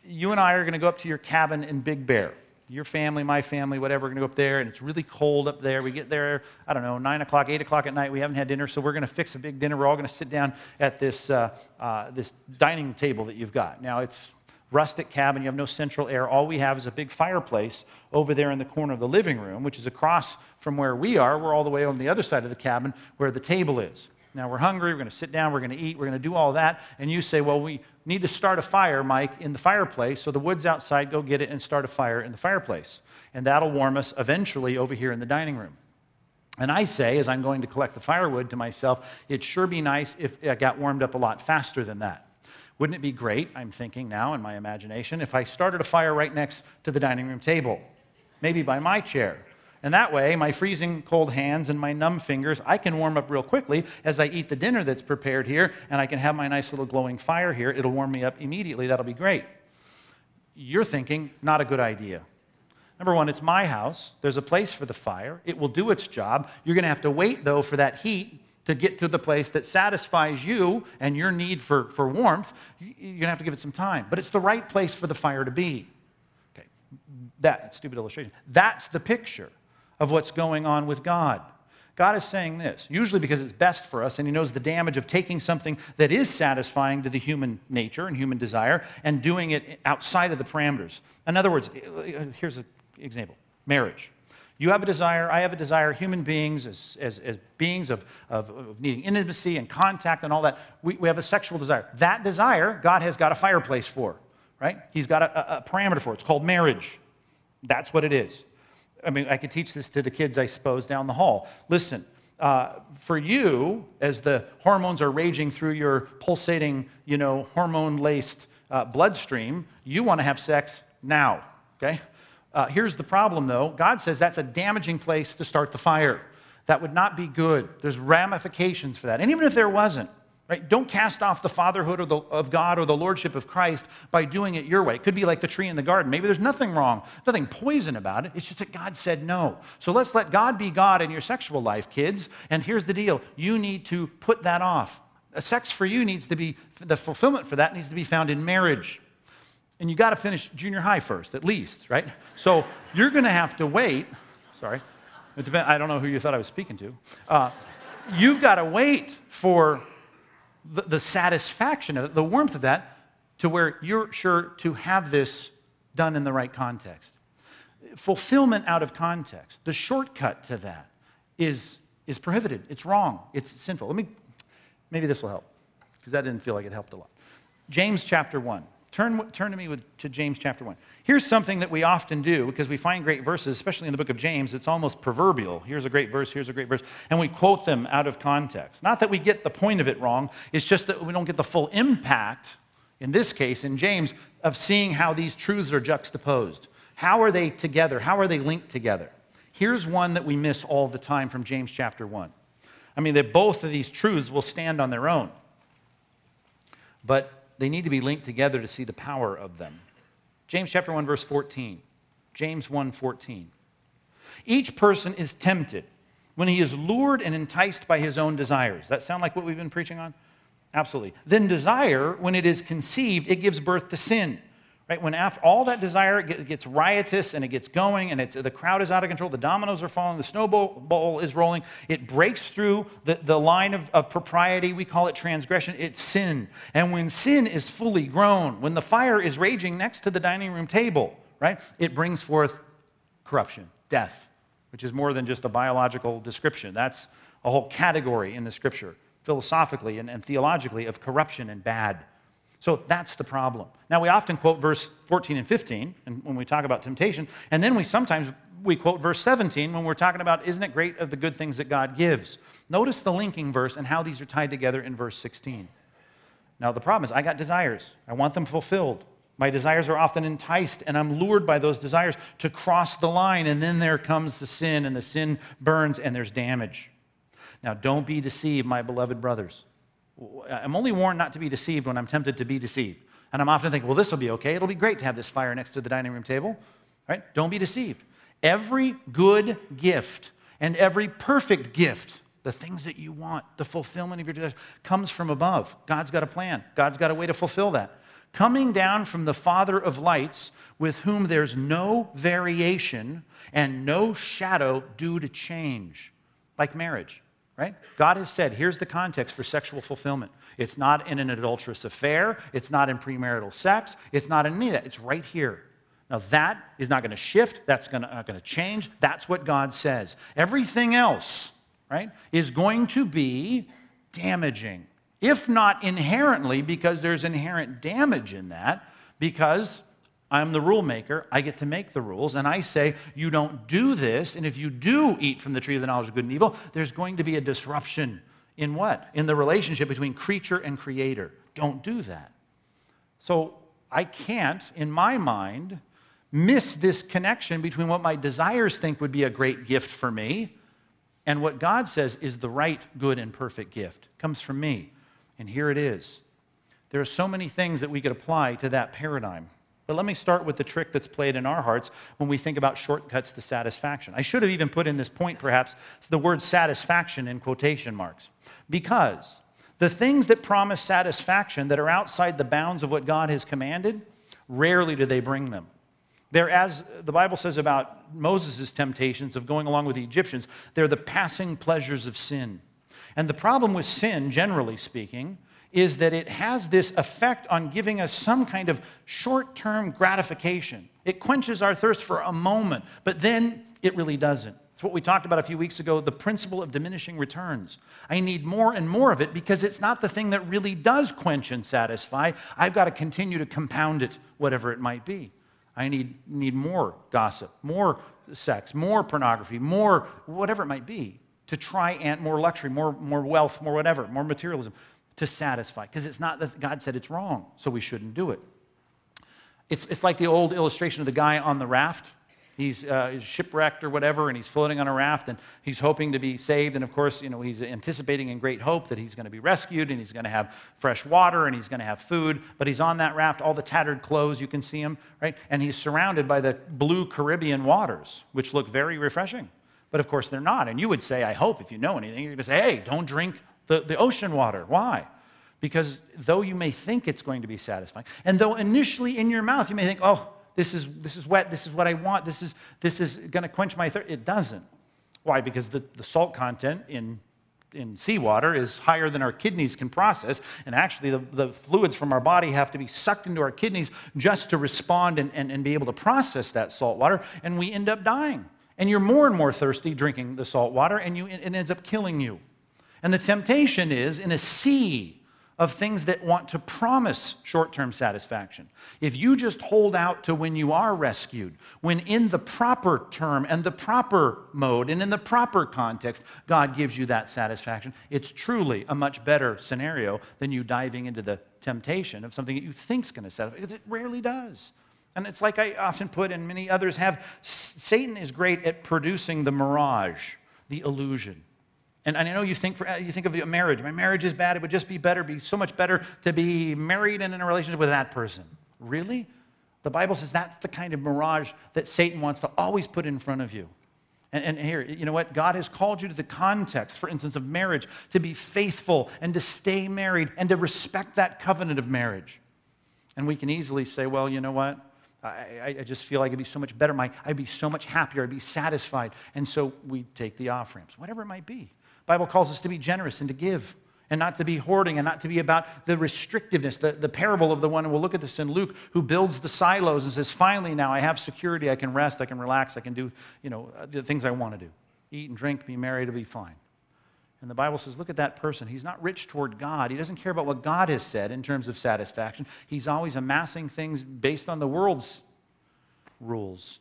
you and I are going to go up to your cabin in Big Bear. Your family, my family, whatever, we're going to go up there, and it's really cold up there. We get there, I don't know, 9 o'clock, 8 o'clock at night. We haven't had dinner, so we're going to fix a big dinner. We're all going to sit down at this, uh, uh, this dining table that you've got. Now, it's rustic cabin, you have no central air. All we have is a big fireplace over there in the corner of the living room, which is across from where we are. We're all the way on the other side of the cabin where the table is. Now we're hungry, we're going to sit down, we're going to eat, we're going to do all that. And you say, Well, we need to start a fire, Mike, in the fireplace. So the wood's outside, go get it and start a fire in the fireplace. And that'll warm us eventually over here in the dining room. And I say, as I'm going to collect the firewood to myself, it'd sure be nice if it got warmed up a lot faster than that. Wouldn't it be great, I'm thinking now in my imagination, if I started a fire right next to the dining room table, maybe by my chair? And that way, my freezing cold hands and my numb fingers, I can warm up real quickly as I eat the dinner that's prepared here, and I can have my nice little glowing fire here. It'll warm me up immediately. That'll be great. You're thinking, not a good idea. Number one, it's my house. There's a place for the fire. It will do its job. You're going to have to wait, though, for that heat to get to the place that satisfies you and your need for, for warmth, you're going to have to give it some time. But it's the right place for the fire to be. Okay, that, stupid illustration. That's the picture of what's going on with God. God is saying this, usually because it's best for us, and He knows the damage of taking something that is satisfying to the human nature and human desire and doing it outside of the parameters. In other words, here's an example marriage. You have a desire, I have a desire, human beings, as, as, as beings of, of, of, needing intimacy and contact and all that, we, we have a sexual desire. That desire, God has got a fireplace for, right? He's got a, a, a parameter for it. It's called marriage. That's what it is. I mean, I could teach this to the kids, I suppose, down the hall. Listen, uh, for you, as the hormones are raging through your pulsating, you know, hormone laced uh, bloodstream, you want to have sex now, okay? Uh, here's the problem, though God says that's a damaging place to start the fire. That would not be good. There's ramifications for that. And even if there wasn't, Right? Don't cast off the fatherhood of, the, of, God or the lordship of Christ by doing it your way. It could be like the tree in the garden. Maybe there's nothing wrong, nothing poison about it. It's just that God said no. So let's let God be God in your sexual life, kids. And here's the deal you need to put that off. A sex for you needs to be, the fulfillment for that needs to be found in marriage. And you got to finish junior high first, at least, right? So you're going to have to wait. Sorry. I don't know who you thought I was speaking to. Uh, you've got to wait for the, the satisfaction of it, the warmth of that, to where you're sure to have this done in the right context. Fulfillment out of context, the shortcut to that is, is prohibited. It's wrong. It's sinful. Let me, maybe this will help, because that didn't feel like it helped a lot. James chapter 1. Turn, turn to me with, to James chapter 1. Here's something that we often do because we find great verses, especially in the book of James. It's almost proverbial. Here's a great verse, here's a great verse. And we quote them out of context. Not that we get the point of it wrong, it's just that we don't get the full impact, in this case, in James, of seeing how these truths are juxtaposed. How are they together? How are they linked together? Here's one that we miss all the time from James chapter 1. I mean, that both of these truths will stand on their own. But they need to be linked together to see the power of them. James chapter 1 verse 14. James 1:14. Each person is tempted when he is lured and enticed by his own desires. That sound like what we've been preaching on? Absolutely. Then desire, when it is conceived, it gives birth to sin. Right? When after all that desire gets riotous and it gets going and the crowd is out of control, the dominoes are falling, the snowball is rolling, it breaks through the, the line of, of propriety. We call it transgression. It's sin. And when sin is fully grown, when the fire is raging next to the dining room table, right, it brings forth corruption, death, which is more than just a biological description. That's a whole category in the scripture, philosophically and, and theologically, of corruption and bad. So that's the problem. Now we often quote verse 14 and 15 and when we talk about temptation, and then we sometimes we quote verse 17 when we're talking about isn't it great of the good things that God gives. Notice the linking verse and how these are tied together in verse 16. Now the problem is I got desires. I want them fulfilled. My desires are often enticed, and I'm lured by those desires to cross the line, and then there comes the sin, and the sin burns, and there's damage. Now, don't be deceived, my beloved brothers. I'm only warned not to be deceived when I'm tempted to be deceived. And I'm often thinking, well, this will be okay. It'll be great to have this fire next to the dining room table. Right? Don't be deceived. Every good gift and every perfect gift, the things that you want, the fulfillment of your desires, comes from above. God's got a plan, God's got a way to fulfill that. Coming down from the Father of lights, with whom there's no variation and no shadow due to change, like marriage right? God has said, here's the context for sexual fulfillment. It's not in an adulterous affair, it's not in premarital sex, it's not in any of that. It's right here. Now, that is not going to shift, that's gonna, not going to change. That's what God says. Everything else, right, is going to be damaging, if not inherently, because there's inherent damage in that, because I'm the rule maker. I get to make the rules. And I say, you don't do this. And if you do eat from the tree of the knowledge of good and evil, there's going to be a disruption in what? In the relationship between creature and creator. Don't do that. So I can't, in my mind, miss this connection between what my desires think would be a great gift for me and what God says is the right, good, and perfect gift. It comes from me. And here it is. There are so many things that we could apply to that paradigm. But let me start with the trick that's played in our hearts when we think about shortcuts to satisfaction. I should have even put in this point, perhaps, the word satisfaction in quotation marks. Because the things that promise satisfaction that are outside the bounds of what God has commanded, rarely do they bring them. They're, as the Bible says about Moses' temptations of going along with the Egyptians, they're the passing pleasures of sin. And the problem with sin, generally speaking, is that it has this effect on giving us some kind of short term gratification. It quenches our thirst for a moment, but then it really doesn't. It's what we talked about a few weeks ago the principle of diminishing returns. I need more and more of it because it's not the thing that really does quench and satisfy. I've got to continue to compound it, whatever it might be. I need, need more gossip, more sex, more pornography, more whatever it might be to try and more luxury, more, more wealth, more whatever, more materialism to satisfy because it's not that God said it's wrong, so we shouldn't do it. It's, it's like the old illustration of the guy on the raft. he's, uh, shipwrecked or whatever, and he's floating on a raft, and he's hoping to be saved. And of course, you know, he's anticipating in great hope that he's going to be rescued, and he's going to have fresh water, and he's going to have food. But he's on that raft, all the tattered clothes, you can see him, right? And he's surrounded by the blue Caribbean waters, which look very refreshing. But of course, they're not. And you would say, I hope, if you know anything, you're going to say, hey, don't drink the, the ocean water. Why? Because though you may think it's going to be satisfying, and though initially in your mouth you may think, oh, this is, this is wet, this is what I want, this is, this is going to quench my thirst, it doesn't. Why? Because the, the salt content in, in seawater is higher than our kidneys can process, and actually the, the fluids from our body have to be sucked into our kidneys just to respond and, and, and be able to process that salt water, and we end up dying. And you're more and more thirsty drinking the salt water, and you, it ends up killing you. And the temptation is in a sea of things that want to promise short term satisfaction. If you just hold out to when you are rescued, when in the proper term and the proper mode and in the proper context, God gives you that satisfaction, it's truly a much better scenario than you diving into the temptation of something that you think is going to satisfy, because it rarely does. And it's like I often put, and many others have Satan is great at producing the mirage, the illusion. And, I know you think, for, you think of a marriage. My marriage is bad. It would just be better, be so much better to be married and in a relationship with that person. Really? The Bible says that's the kind of mirage that Satan wants to always put in front of you. And, and, here, you know what? God has called you to the context, for instance, of marriage, to be faithful and to stay married and to respect that covenant of marriage. And we can easily say, well, you know what? I, I just feel like it'd be so much better. My, I'd be so much happier. I'd be satisfied. And so we take the off ramps, whatever it might be. Bible calls us to be generous and to give and not to be hoarding and not to be about the restrictiveness, the, the parable of the one, and we'll look at this in Luke, who builds the silos and says, finally now I have security, I can rest, I can relax, I can do, you know, uh, the things I want to do. Eat and drink, be merry, to be fine. And the Bible says, look at that person. He's not rich toward God. He doesn't care about what God has said in terms of satisfaction. He's always amassing things based on the world's rules.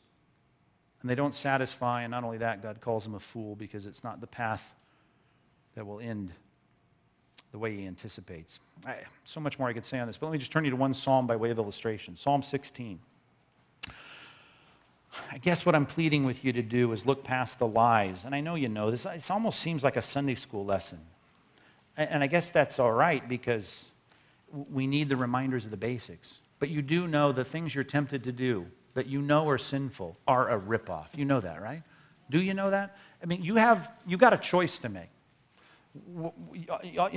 And they don't satisfy. And not only that, God calls him a fool because it's not the path that will end the way he anticipates. I, so much more I could say on this, but let me just turn you to one psalm by way of illustration Psalm 16. I guess what I'm pleading with you to do is look past the lies. And I know you know this. It almost seems like a Sunday school lesson. And I guess that's all right because we need the reminders of the basics. But you do know the things you're tempted to do that you know are sinful are a ripoff. You know that, right? Do you know that? I mean, you have you got a choice to make.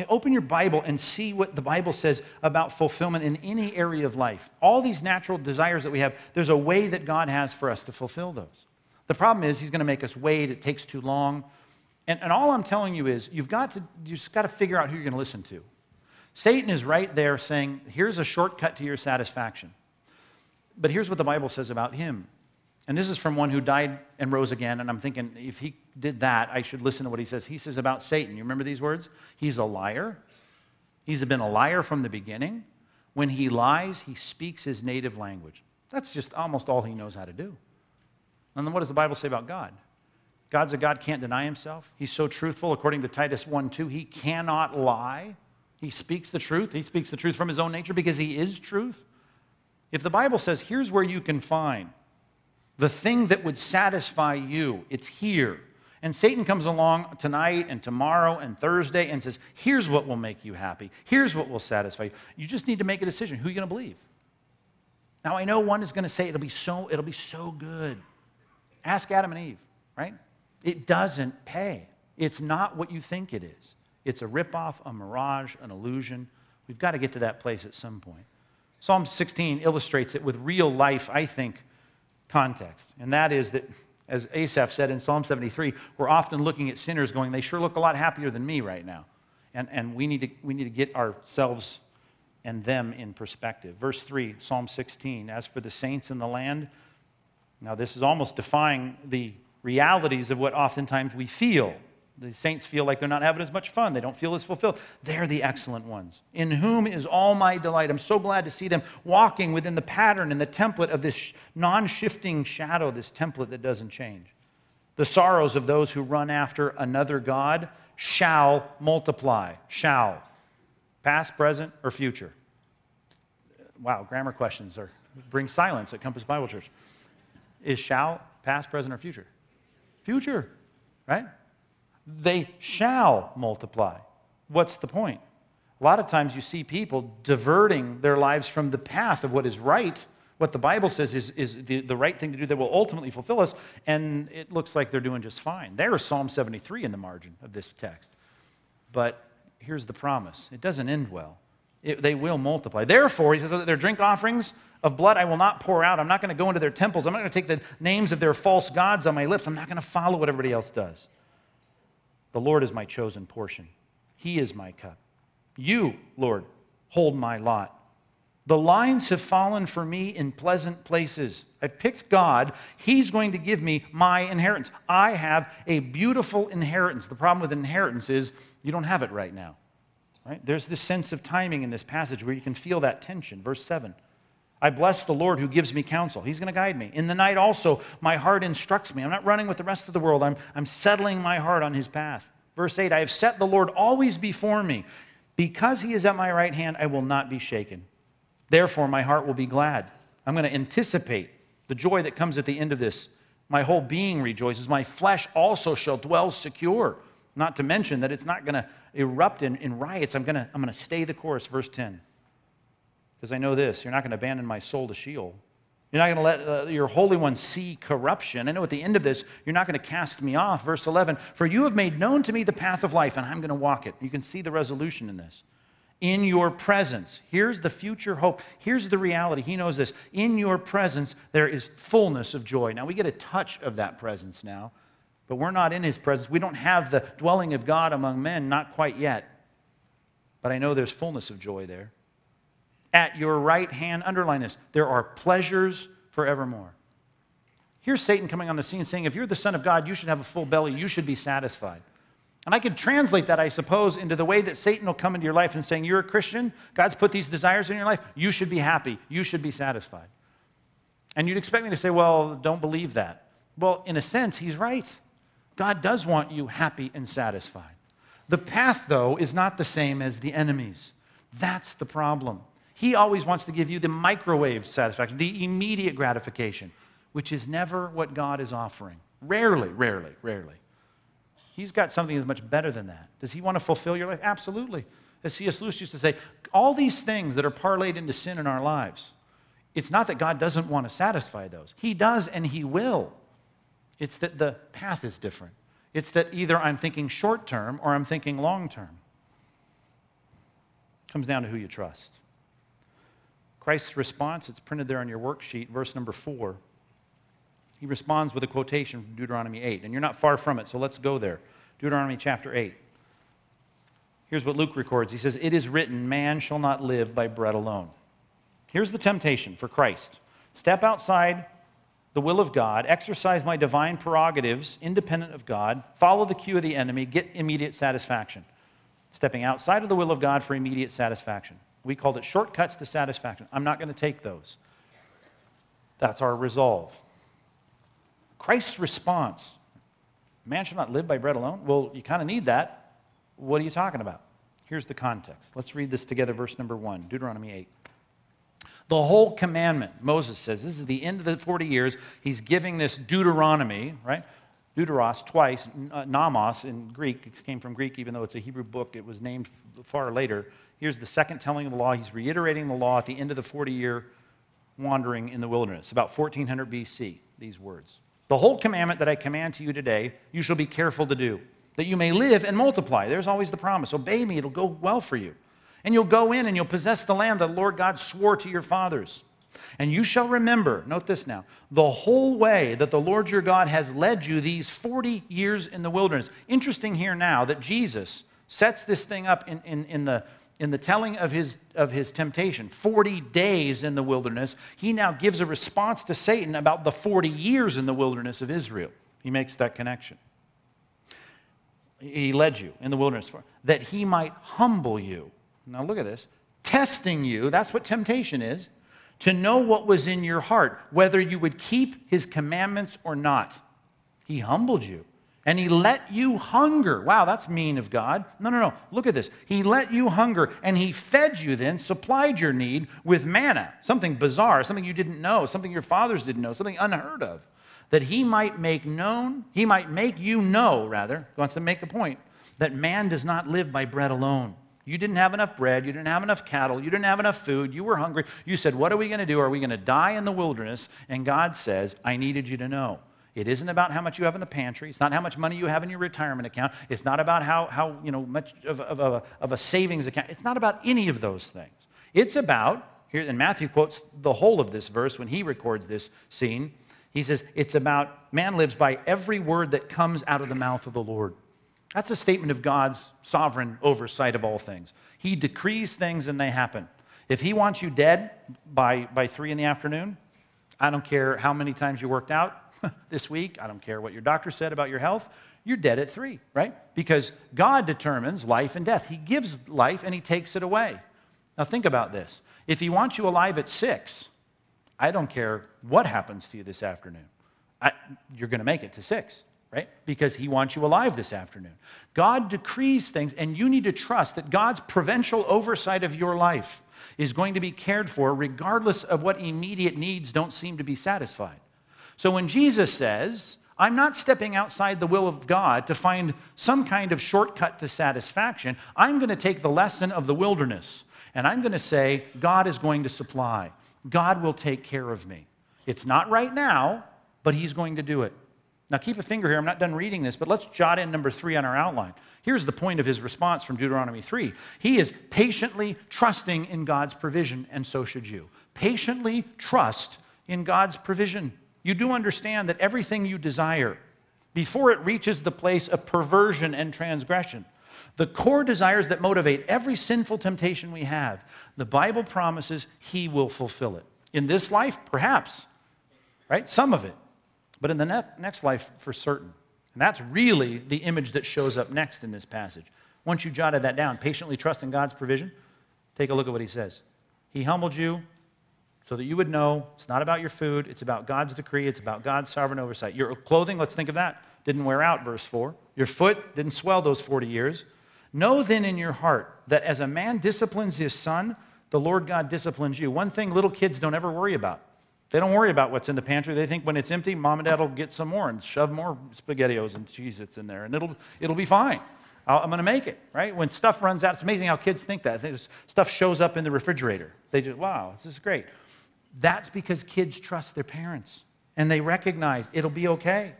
Open your Bible and see what the Bible says about fulfillment in any area of life. All these natural desires that we have, there's a way that God has for us to fulfill those. The problem is, He's going to make us wait, it takes too long. And, and all I'm telling you is, you've got to, you just got to figure out who you're going to listen to. Satan is right there saying, here's a shortcut to your satisfaction. But here's what the Bible says about him and this is from one who died and rose again. And I'm thinking, if he did that, I should listen to what he says. He says about Satan, you remember these words? He's a liar. He's been a liar from the beginning. When he lies, he speaks his native language. That's just almost all he knows how to do. And then what does the Bible say about God? God's a God can't deny himself. He's so truthful, according to Titus 1 2. He cannot lie. He speaks the truth. He speaks the truth from his own nature because he is truth. If the Bible says, here's where you can find the thing that would satisfy you. It's here. And Satan comes along tonight and tomorrow and Thursday and says, Here's what will make you happy. Here's what will satisfy you. You just need to make a decision. Who are you going to believe? Now, I know one is going to say it'll be so, it'll be so good. Ask Adam and Eve, right? It doesn't pay. It's not what you think it is. It's a ripoff, a mirage, an illusion. We've got to get to that place at some point. Psalm 16 illustrates it with real life, I think, context. And that is that, as Asaph said in Psalm 73, we're often looking at sinners going, they sure look a lot happier than me right now. And, and we, need to, we need to get ourselves and them in perspective. Verse 3, Psalm 16, as for the saints in the land, now this is almost defying the realities of what oftentimes we feel the saints feel like they're not having as much fun. They don't feel as fulfilled. They're the excellent ones. In whom is all my delight. I'm so glad to see them walking within the pattern and the template of this non shifting shadow, this template that doesn't change. The sorrows of those who run after another God shall multiply. Shall. Past, present, or future? Wow, grammar questions are bring silence at Compass Bible Church. Is shall Past, present, or future? Future, right? They shall multiply. What's the point? A lot of times you see people diverting their lives from the path of what is right, what the Bible says is, is the, the right thing to do that will ultimately fulfill us, and it looks like they're doing just fine. There's Psalm 73 in the margin of this text. But here's the promise it doesn't end well. It, they will multiply. Therefore, he says that their drink offerings of blood I will not pour out. I'm not going to go into their temples. I'm not going to take the names of their false gods on my lips. I'm not going to follow what everybody else does. The Lord is my chosen portion, He is my cup. You, Lord, hold my lot. The lines have fallen for me in pleasant places. I've picked God. He's going to give me my inheritance. I have a beautiful inheritance. The problem with inheritance is you don't have it right now. Right? There's this sense of timing in this passage where you can feel that tension. Verse 7. I bless the Lord who gives me counsel. He's going to guide me. In the night also, my heart instructs me. I'm not running with the rest of the world, I'm, I'm settling my heart on his path. Verse 8 I have set the Lord always before me. Because he is at my right hand, I will not be shaken. Therefore, my heart will be glad. I'm going to anticipate the joy that comes at the end of this. My whole being rejoices. My flesh also shall dwell secure. Not to mention that it's not going to erupt in, in riots. I'm going to, I'm going to stay the course. Verse 10. Because I know this you're not going to abandon my soul to Sheol. You're not going to let uh, your Holy One see corruption. I know at the end of this, you're not going to cast me off. Verse 11, for you have made known to me the path of life, and I'm going to walk it. You can see the resolution in this. In your presence, here's the future hope. Here's the reality. He knows this. In your presence, there is fullness of joy. Now, we get a touch of that presence now, but we're not in his presence. We don't have the dwelling of God among men, not quite yet. But I know there's fullness of joy there at your right hand. Underline this there are pleasures forevermore. Here's Satan coming on the scene saying, If you're the Son of God, you should have a full belly, you should be satisfied. And I could translate that, I suppose, into the way that Satan will come into your life and saying, You're a Christian, God's put these desires in your life, you should be happy, you should be satisfied. And you'd expect me to say, Well, don't believe that. Well, in a sense, he's right. God does want you happy and satisfied. The path, though, is not the same as the enemy's. That's the problem. He always wants to give you the microwave satisfaction, the immediate gratification, which is never what God is offering. Rarely, rarely, rarely. He's got something that's much better than that. Does he want to fulfill your life? Absolutely. As C.S. Lewis used to say, all these things that are parlayed into sin in our lives, it's not that God doesn't want to satisfy those. He does and He will. It's that the path is different. It's that either I'm thinking short term or I'm thinking long term. Comes down to who you trust. Christ's response, it's printed there on your worksheet, verse number four. He responds with a quotation from Deuteronomy 8, and you're not far from it, so let's go there. Deuteronomy chapter 8. Here's what Luke records He says, It is written, man shall not live by bread alone. Here's the temptation for Christ step outside the will of God, exercise my divine prerogatives independent of God, follow the cue of the enemy, get immediate satisfaction. Stepping outside of the will of God for immediate satisfaction. We called it shortcuts to satisfaction. I'm not going to take those. That's our resolve. Christ's response man shall not live by bread alone. Well, you kind of need that. What are you talking about? Here's the context. Let's read this together, verse number one, Deuteronomy 8. The whole commandment, Moses says, this is the end of the 40 years. He's giving this Deuteronomy, right? Deuteros twice, uh, Nomos in Greek, came from Greek, even though it's a Hebrew book, it was named far later. Here's the second telling of the law. He's reiterating the law at the end of the 40 year wandering in the wilderness, about 1400 BC, these words. The whole commandment that I command to you today, you shall be careful to do, that you may live and multiply. There's always the promise. Obey me, it'll go well for you. And you'll go in and you'll possess the land that the Lord God swore to your fathers. And you shall remember, note this now, the whole way that the Lord your God has led you these 40 years in the wilderness. Interesting here now that Jesus sets this thing up in, in, in the in the telling of his, of his temptation, 40 days in the wilderness, he now gives a response to Satan about the 40 years in the wilderness of Israel. He makes that connection. He led you in the wilderness for, that he might humble you. Now look at this. Testing you, that's what temptation is, to know what was in your heart, whether you would keep his commandments or not. He humbled you and he let you hunger. Wow, that's mean of God. No, no, no. Look at this. He let you hunger, and he fed you then, supplied your need with manna, something bizarre, something you didn't know, something your fathers didn't know, something unheard of. that he might make known, he might make you know, rather, he wants to make a point, that man does not live by bread alone. You didn't have enough bread, you didn't have enough cattle, you didn't have enough food, you were hungry. You said, What are we going to do? Are we going to die in the wilderness? And God says, I needed you to know. It isn't about how much you have in the pantry. It's not how much money you have in your retirement account. It's not about how, how you know, much of, of, of, a, of a savings account. It's not about any of those things. It's about, here, and Matthew quotes the whole of this verse when he records this scene. He says, It's about man lives by every word that comes out of the mouth of the Lord. That's a statement of God's sovereign oversight of all things. He decrees things and they happen. If he wants you dead by, by three in the afternoon, I don't care how many times you worked out, this week. I don't care what your doctor said about your health. You're dead at three, right? Because God determines life and death. He gives life and He takes it away. Now, think about this. If He wants you alive at six, I don't care what happens to you this afternoon. I, you're going to make it to six, right? Because He wants you alive this afternoon. God decrees things, and you need to trust that God's providential oversight of your life is going to be cared for regardless of what immediate needs don't seem to be satisfied. So when Jesus says, I'm not stepping outside the will of God to find some kind of shortcut to satisfaction. I'm going to take the lesson of the wilderness and I'm going to say, God is going to supply. God will take care of me. It's not right now, but He's going to do it. Now, keep a finger here. I'm not done reading this, but let's jot in number three on our outline. Here's the point of his response from Deuteronomy 3. He is patiently trusting in God's provision, and so should you. Patiently trust in God's provision you do understand that everything you desire, before it reaches the place of perversion and transgression, the core desires that motivate every sinful temptation we have, the Bible promises He will fulfill it. In this life, perhaps, right? Some of it, but in the ne- next life, for certain. And that's really the image that shows up next in this passage. Once you jotted that down, patiently trust in God's provision, take a look at what He says. He humbled you, so that you would know it's not about your food, it's about God's decree, it's about God's sovereign oversight. Your clothing, let's think of that, didn't wear out, verse 4. Your foot didn't swell those 40 years. Know then in your heart that as a man disciplines his son, the Lord God disciplines you. One thing little kids don't ever worry about. They don't worry about what's in the pantry. They think when it's empty, mom and dad will get some more and shove more SpaghettiOs and Cheez-Its in there, and it'll, it'll be fine. i am going to make it, right? When stuff runs out, it's amazing how kids think that. Stuff shows up in the refrigerator. They just, wow, this is great. That's because kids trust their parents and they recognize it'll be okay.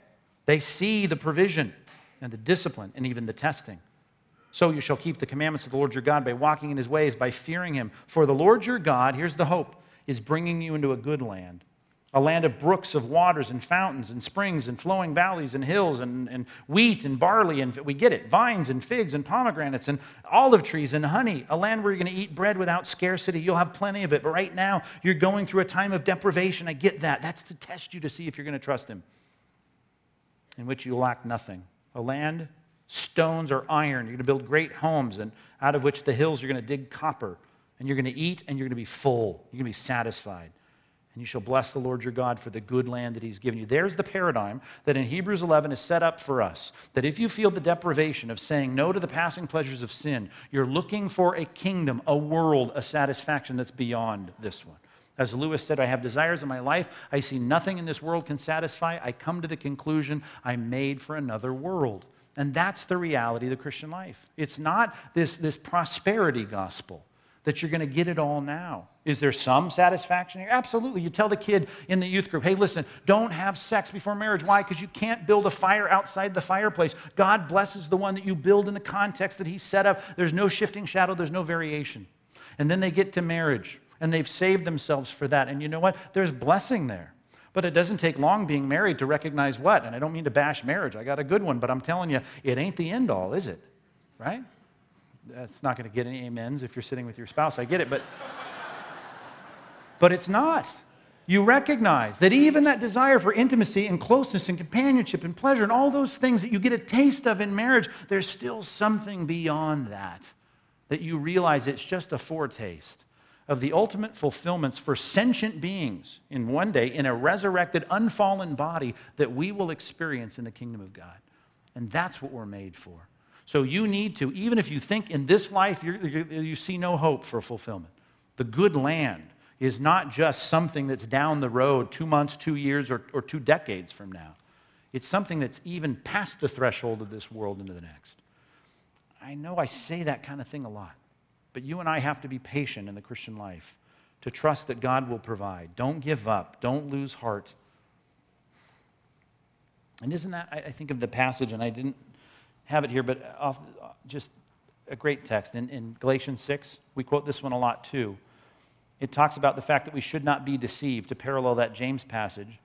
They see the provision and the discipline and even the testing. So you shall keep the commandments of the Lord your God by walking in his ways, by fearing him. For the Lord your God, here's the hope, is bringing you into a good land a land of brooks of waters and fountains and springs and flowing valleys and hills and, and wheat and barley and we get it. Vines and figs and pomegranates and olive trees and honey. A land where you're going to eat bread without scarcity. You'll have plenty of it. But right now you're going through a time of deprivation. I get that. That's to test you to see if you're going to trust him. In which you lack nothing. A land stones or iron. You're going to build great homes and out of which the hills you're going to dig copper. And you're going to eat and you're going to be full. You're going to be satisfied and you shall bless the Lord your God for the good land that he's given you. There's the paradigm that in Hebrews 11 is set up for us. That if you feel the deprivation of saying no to the passing pleasures of sin, you're looking for a kingdom, a world, a satisfaction that's beyond this one. As Lewis said, I have desires in my life. I see nothing in this world can satisfy. I come to the conclusion I'm made for another world. And that's the reality of the Christian life. It's not this, this prosperity gospel that you're going to get it all now. Is there some satisfaction here? Absolutely. You tell the kid in the youth group, hey, listen, don't have sex before marriage. Why? Because you can't build a fire outside the fireplace. God blesses the one that you build in the context that He set up. There's no shifting shadow, there's no variation. And then they get to marriage, and they've saved themselves for that. And you know what? There's blessing there. But it doesn't take long being married to recognize what? And I don't mean to bash marriage. I got a good one, but I'm telling you, it ain't the end all, is it? Right? That's not going to get any amens if you're sitting with your spouse. I get it, but but it's not. You recognize that even that desire for intimacy and closeness and companionship and pleasure and all those things that you get a taste of in marriage, there's still something beyond that. That you realize it's just a foretaste of the ultimate fulfillments for sentient beings in one day in a resurrected, unfallen body that we will experience in the kingdom of God. And that's what we're made for. So you need to, even if you think in this life you see no hope for fulfillment, the good land, is not just something that's down the road two months, two years, or, or two decades from now. It's something that's even past the threshold of this world into the next. I know I say that kind of thing a lot, but you and I have to be patient in the Christian life to trust that God will provide. Don't give up, don't lose heart. And isn't that, I think of the passage, and I didn't have it here, but off, just a great text in, in Galatians 6. We quote this one a lot too. It talks about the fact that we should not be deceived, to parallel that James passage,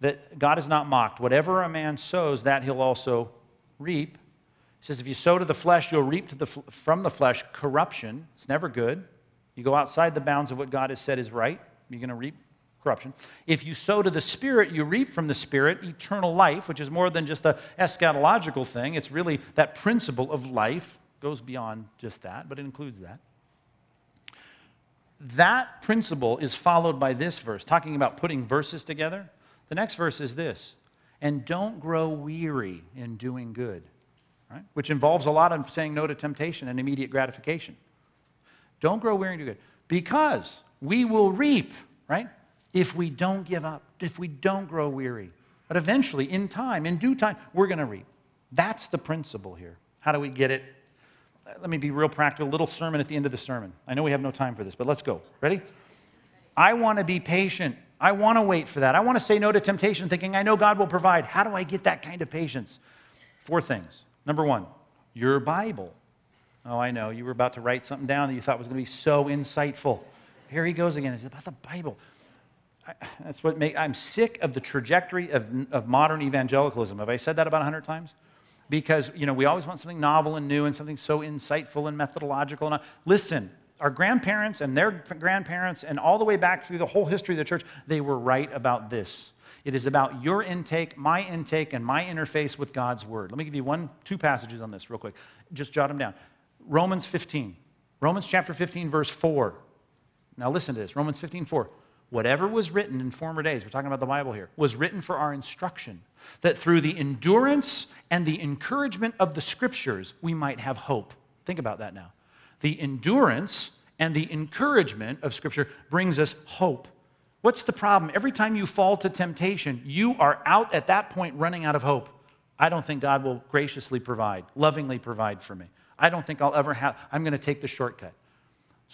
that God is not mocked. Whatever a man sows, that he'll also reap. He says, if you sow to the flesh, you'll reap the, from the flesh corruption. It's never good. You go outside the bounds of what God has said is right, you're going to reap corruption. If you sow to the Spirit, you reap from the Spirit eternal life, which is more than just a eschatological thing. It's really that principle of life, goes beyond just that, but it includes that. That principle is followed by this verse, talking about putting verses together. The next verse is this and don't grow weary in doing good, right? Which involves a lot of saying no to temptation and immediate gratification. Don't grow weary in doing good because we will reap, right? If we don't give up, if we don't grow weary. But eventually, in time, in due time, we're going to reap. That's the principle here. How do we get it? Let me be real practical. Little sermon at the end of the sermon. I know we have no time for this, but let's go. Ready? I want to be patient. I want to wait for that. I want to say no to temptation, thinking I know God will provide. How do I get that kind of patience? Four things. Number one, your Bible. Oh, I know. You were about to write something down that you thought was going to be so insightful. Here he goes again. It's about the Bible. That's what make, I'm sick of the trajectory of, of modern evangelicalism. Have I said that about 100 times? Because, you know, we always want something novel and new and something so insightful and methodological. And, listen, our grandparents and their grandparents and all the way back through the whole history of the church, they were right about this. It is about your intake, my intake, and my interface with God's word. Let me give you one, two passages on this real quick. Just jot them down. Romans 15. Romans chapter 15, verse 4. Now listen to this. Romans 15, 4 whatever was written in former days, we're talking about the Bible here, was written for our instruction, that through the endurance and the encouragement of the scriptures, we might have hope. Think about that now. The endurance and the encouragement of scripture brings us hope. What's the problem? Every time you fall to temptation, you are out at that point running out of hope. I don't think God will graciously provide, lovingly provide for me. I don't think I'll ever have, I'm going to take the shortcut.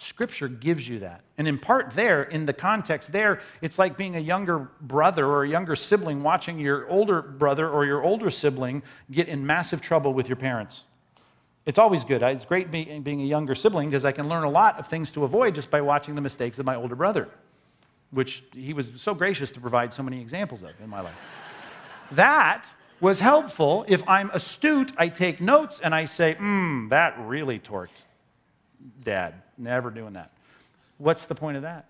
Scripture gives you that. And in part, there, in the context there, it's like being a younger brother or a younger sibling watching your older brother or your older sibling get in massive trouble with your parents. It's always good. It's great being a younger sibling because I can learn a lot of things to avoid just by watching the mistakes of my older brother, which he was so gracious to provide so many examples of in my life. that was helpful. If I'm astute, I take notes and I say, hmm, that really torqued dad. Never doing that. What's the point of that?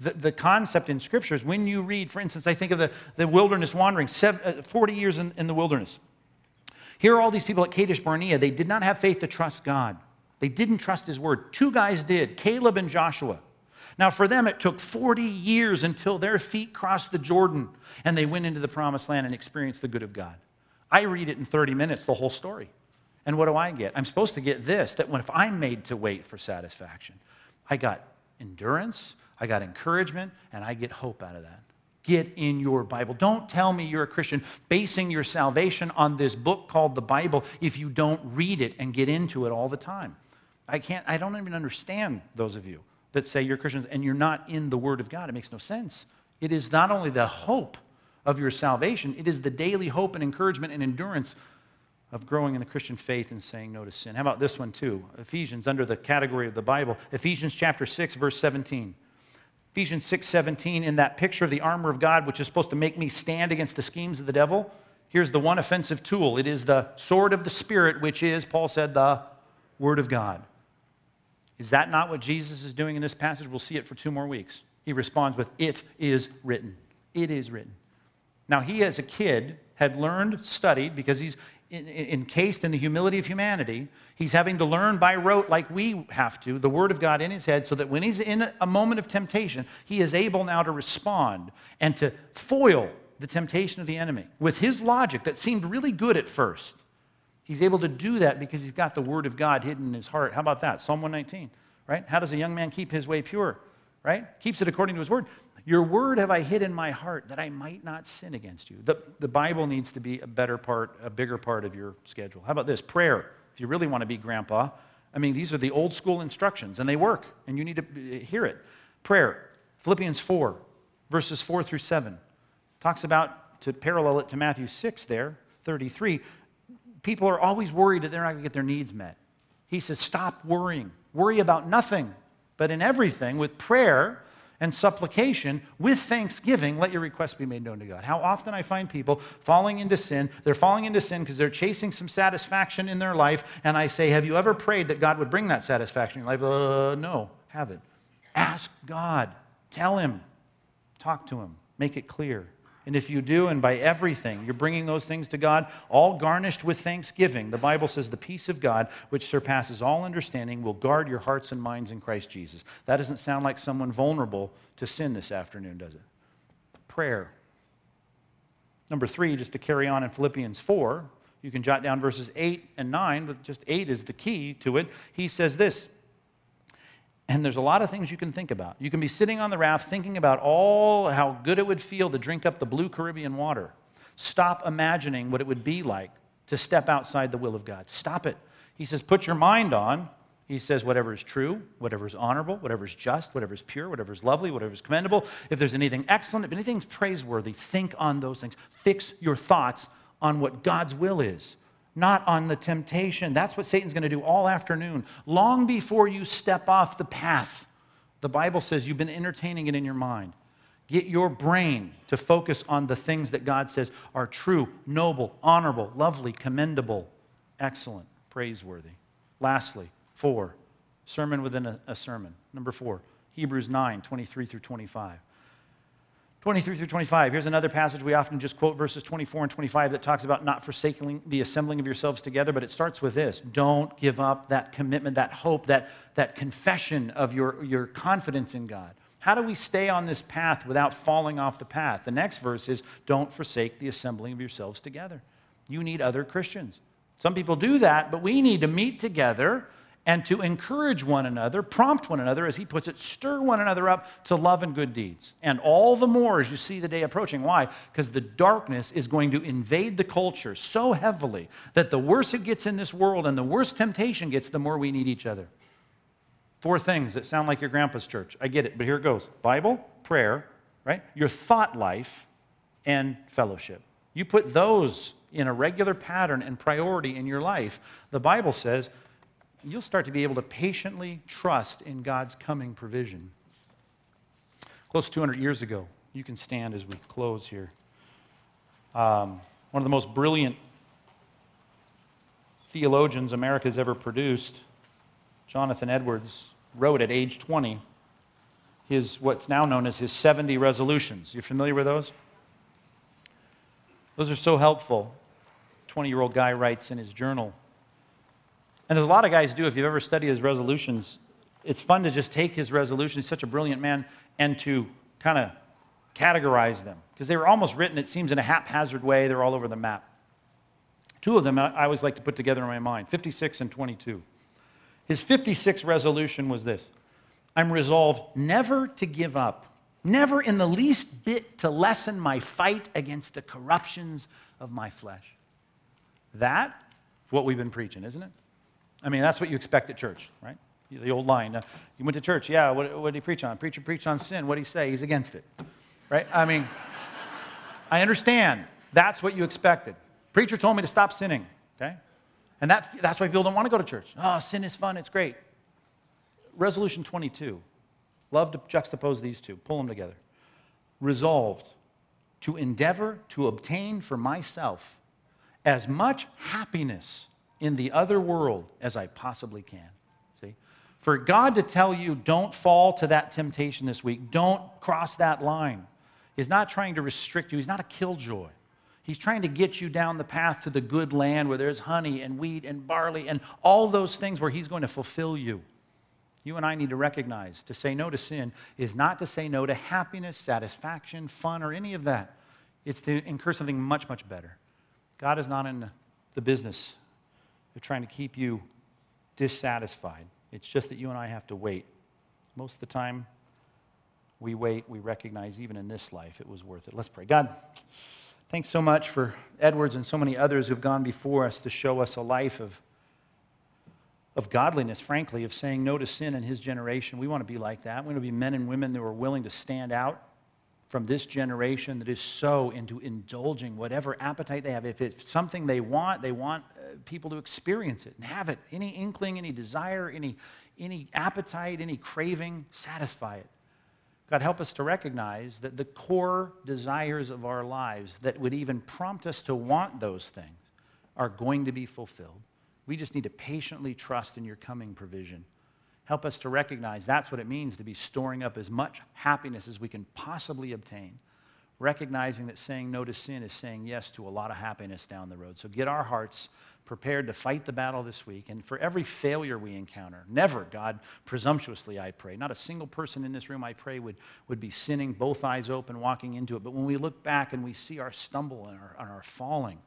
The, the concept in Scripture is when you read, for instance, I think of the, the wilderness wandering, seven, uh, 40 years in, in the wilderness. Here are all these people at Kadesh Barnea. They did not have faith to trust God. They didn't trust His word. Two guys did, Caleb and Joshua. Now, for them, it took 40 years until their feet crossed the Jordan and they went into the promised land and experienced the good of God. I read it in 30 minutes, the whole story. And what do I get? I'm supposed to get this that when if I'm made to wait for satisfaction, I got endurance, I got encouragement, and I get hope out of that. Get in your Bible. Don't tell me you're a Christian basing your salvation on this book called the Bible if you don't read it and get into it all the time. I can't, I don't even understand those of you that say you're Christians and you're not in the Word of God. It makes no sense. It is not only the hope of your salvation, it is the daily hope and encouragement and endurance of growing in the Christian faith and saying no to sin. How about this one too? Ephesians, under the category of the Bible, Ephesians chapter 6, verse 17. Ephesians 6, 17, in that picture of the armor of God, which is supposed to make me stand against the schemes of the devil, here's the one offensive tool. It is the sword of the Spirit, which is, Paul said, the Word of God. Is that not what Jesus is doing in this passage? We'll see it for two more weeks. He responds with, It is written. It is written. Now, he as a kid had learned, studied, because he's, encased in the humility of humanity. He's having to learn by rote, like we have to, the Word of God in his head, so that when he's in a moment of temptation, he is able now to respond and to foil the temptation of the enemy with his logic that seemed really good at first. He's able to do that because he's got the Word of God hidden in his heart. How about that? Psalm 119, right? How does a young man keep his way pure? right? Keeps it according to his word. Your word have I hid in my heart that I might not sin against you. The, the Bible needs to be a better part, a bigger part of your schedule. How about this? Prayer. If you really want to be grandpa, I mean, these are the old school instructions, and they work, and you need to uh, hear it. Prayer. Philippians 4, verses 4 through 7, talks about, to parallel it to Matthew 6 there, 33, people are always worried that they're not going to get their needs met. He says, Stop worrying. Worry about nothing, but in everything, with prayer and supplication, with thanksgiving, let your requests be made known to God. How often I find people falling into sin. They're falling into sin because they're chasing some satisfaction in their life. And I say, Have you ever prayed that God would bring that satisfaction in your life? Uh, no, haven't. Ask God. Tell Him. Talk to Him. Make it clear. And if you do, and by everything, you're bringing those things to God, all garnished with thanksgiving, the Bible says the peace of God, which surpasses all understanding, will guard your hearts and minds in Christ Jesus. That doesn't sound like someone vulnerable to sin this afternoon, does it? Prayer. Number three, just to carry on in Philippians 4, you can jot down verses 8 and 9, but just 8 is the key to it. He says this and there's a lot of things you can think about. You can be sitting on the raft thinking about all how good it would feel to drink up the blue Caribbean water. Stop imagining what it would be like to step outside the will of God. Stop it. He says, put your mind on. He says, whatever is true, whatever is honorable, whatever is just, whatever is pure, whatever is lovely, whatever is commendable. If there's anything excellent, if anything's praiseworthy, think on those things. Fix your thoughts on what God's will is not on the temptation. That's what Satan's going to do all afternoon. Long before you step off the path, the Bible says you've been entertaining it in your mind. Get your brain to focus on the things that God says are true, noble, honorable, lovely, commendable, excellent, praiseworthy. Lastly, four, sermon within a, a sermon. Number four, Hebrews 9, 23 through 25. 23 through 25. Here's another passage we often just quote verses 24 and 25 that talks about not forsaking the assembling of yourselves together, but it starts with this Don't give up that commitment, that hope, that, that confession of your, your confidence in God. How do we stay on this path without falling off the path? The next verse is Don't forsake the assembling of yourselves together. You need other Christians. Some people do that, but we need to meet together and to encourage one another, prompt one another, as he puts it, stir one another up to love and good deeds. And all the more as you see the day approaching. Why? Because the darkness is going to invade the culture so heavily that the worse it gets in this world and the worse temptation gets, the more we need each other. Four things that sound like your grandpa's church. I get it, but here it goes Bible, prayer, right? Your thought life, and fellowship. You put those in a regular pattern and priority in your life. The Bible says, you'll start to be able to patiently trust in God's coming provision. Close to 200 years ago, you can stand as we close here. Um, one of the most brilliant theologians America's ever produced, Jonathan Edwards, wrote at age 20 his what's now known as his 70 resolutions. You familiar with those? Those are so helpful. 20 year old guy writes in his journal and there's a lot of guys do, if you've ever studied his resolutions, it's fun to just take his resolutions, he's such a brilliant man, and to kind of categorize them. Because they were almost written, it seems, in a haphazard way. They're all over the map. Two of them I always like to put together in my mind 56 and 22. His 56 resolution was this I'm resolved never to give up, never in the least bit to lessen my fight against the corruptions of my flesh. That, what we've been preaching, isn't it? I mean, that's what you expect at church, right? The old line. Uh, you went to church, yeah, what, what did he preach on? Preacher preached on sin. What did he say? He's against it, right? I mean, I understand. That's what you expected. Preacher told me to stop sinning, okay? And that, that's why people don't want to go to church. Oh, sin is fun, it's great. Resolution 22. Love to juxtapose these two, pull them together. Resolved to endeavor to obtain for myself as much happiness in the other world as I possibly can. See? For God to tell you, don't fall to that temptation this week, don't cross that line, He's not trying to restrict you, He's not a killjoy. He's trying to get you down the path to the good land where there's honey and wheat and barley and all those things where He's going to fulfill you. You and I need to recognize to say no to sin is not to say no to happiness, satisfaction, fun, or any of that. It's to incur something much, much better. God is not in the business they're trying to keep you dissatisfied. It's just that you and I have to wait. Most of the time, we wait, we recognize even in this life it was worth it. Let's pray. God, thanks so much for Edwards and so many others who've gone before us to show us a life of, of godliness, frankly, of saying no to sin in his generation. We want to be like that. We want to be men and women that are willing to stand out from this generation that is so into indulging whatever appetite they have. If it's something they want, they want uh, people to experience it and have it. Any inkling, any desire, any, any appetite, any craving, satisfy it. God, help us to recognize that the core desires of our lives that would even prompt us to want those things are going to be fulfilled. We just need to patiently trust in your coming provision. Help us to recognize that's what it means to be storing up as much happiness as we can possibly obtain. Recognizing that saying no to sin is saying yes to a lot of happiness down the road. So get our hearts prepared to fight the battle this week. And for every failure we encounter, never, God, presumptuously, I pray, not a single person in this room, I pray, would, would be sinning, both eyes open, walking into it. But when we look back and we see our stumble and our, and our falling,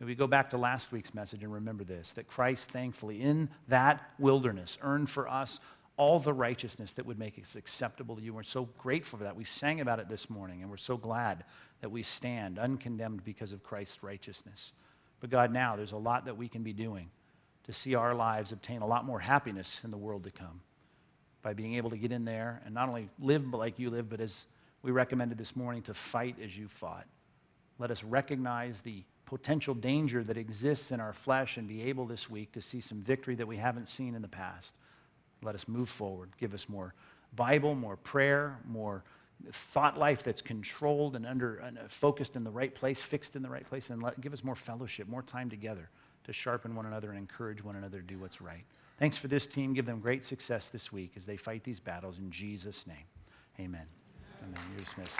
we go back to last week's message and remember this that Christ, thankfully, in that wilderness, earned for us all the righteousness that would make us acceptable to you. We're so grateful for that. We sang about it this morning, and we're so glad that we stand uncondemned because of Christ's righteousness. But God, now there's a lot that we can be doing to see our lives obtain a lot more happiness in the world to come by being able to get in there and not only live like you live, but as we recommended this morning, to fight as you fought. Let us recognize the potential danger that exists in our flesh and be able this week to see some victory that we haven't seen in the past. Let us move forward. Give us more Bible, more prayer, more thought life that's controlled and under and uh, focused in the right place, fixed in the right place, and let, give us more fellowship, more time together to sharpen one another and encourage one another to do what's right. Thanks for this team. Give them great success this week as they fight these battles in Jesus' name. Amen. Amen. You're dismissed.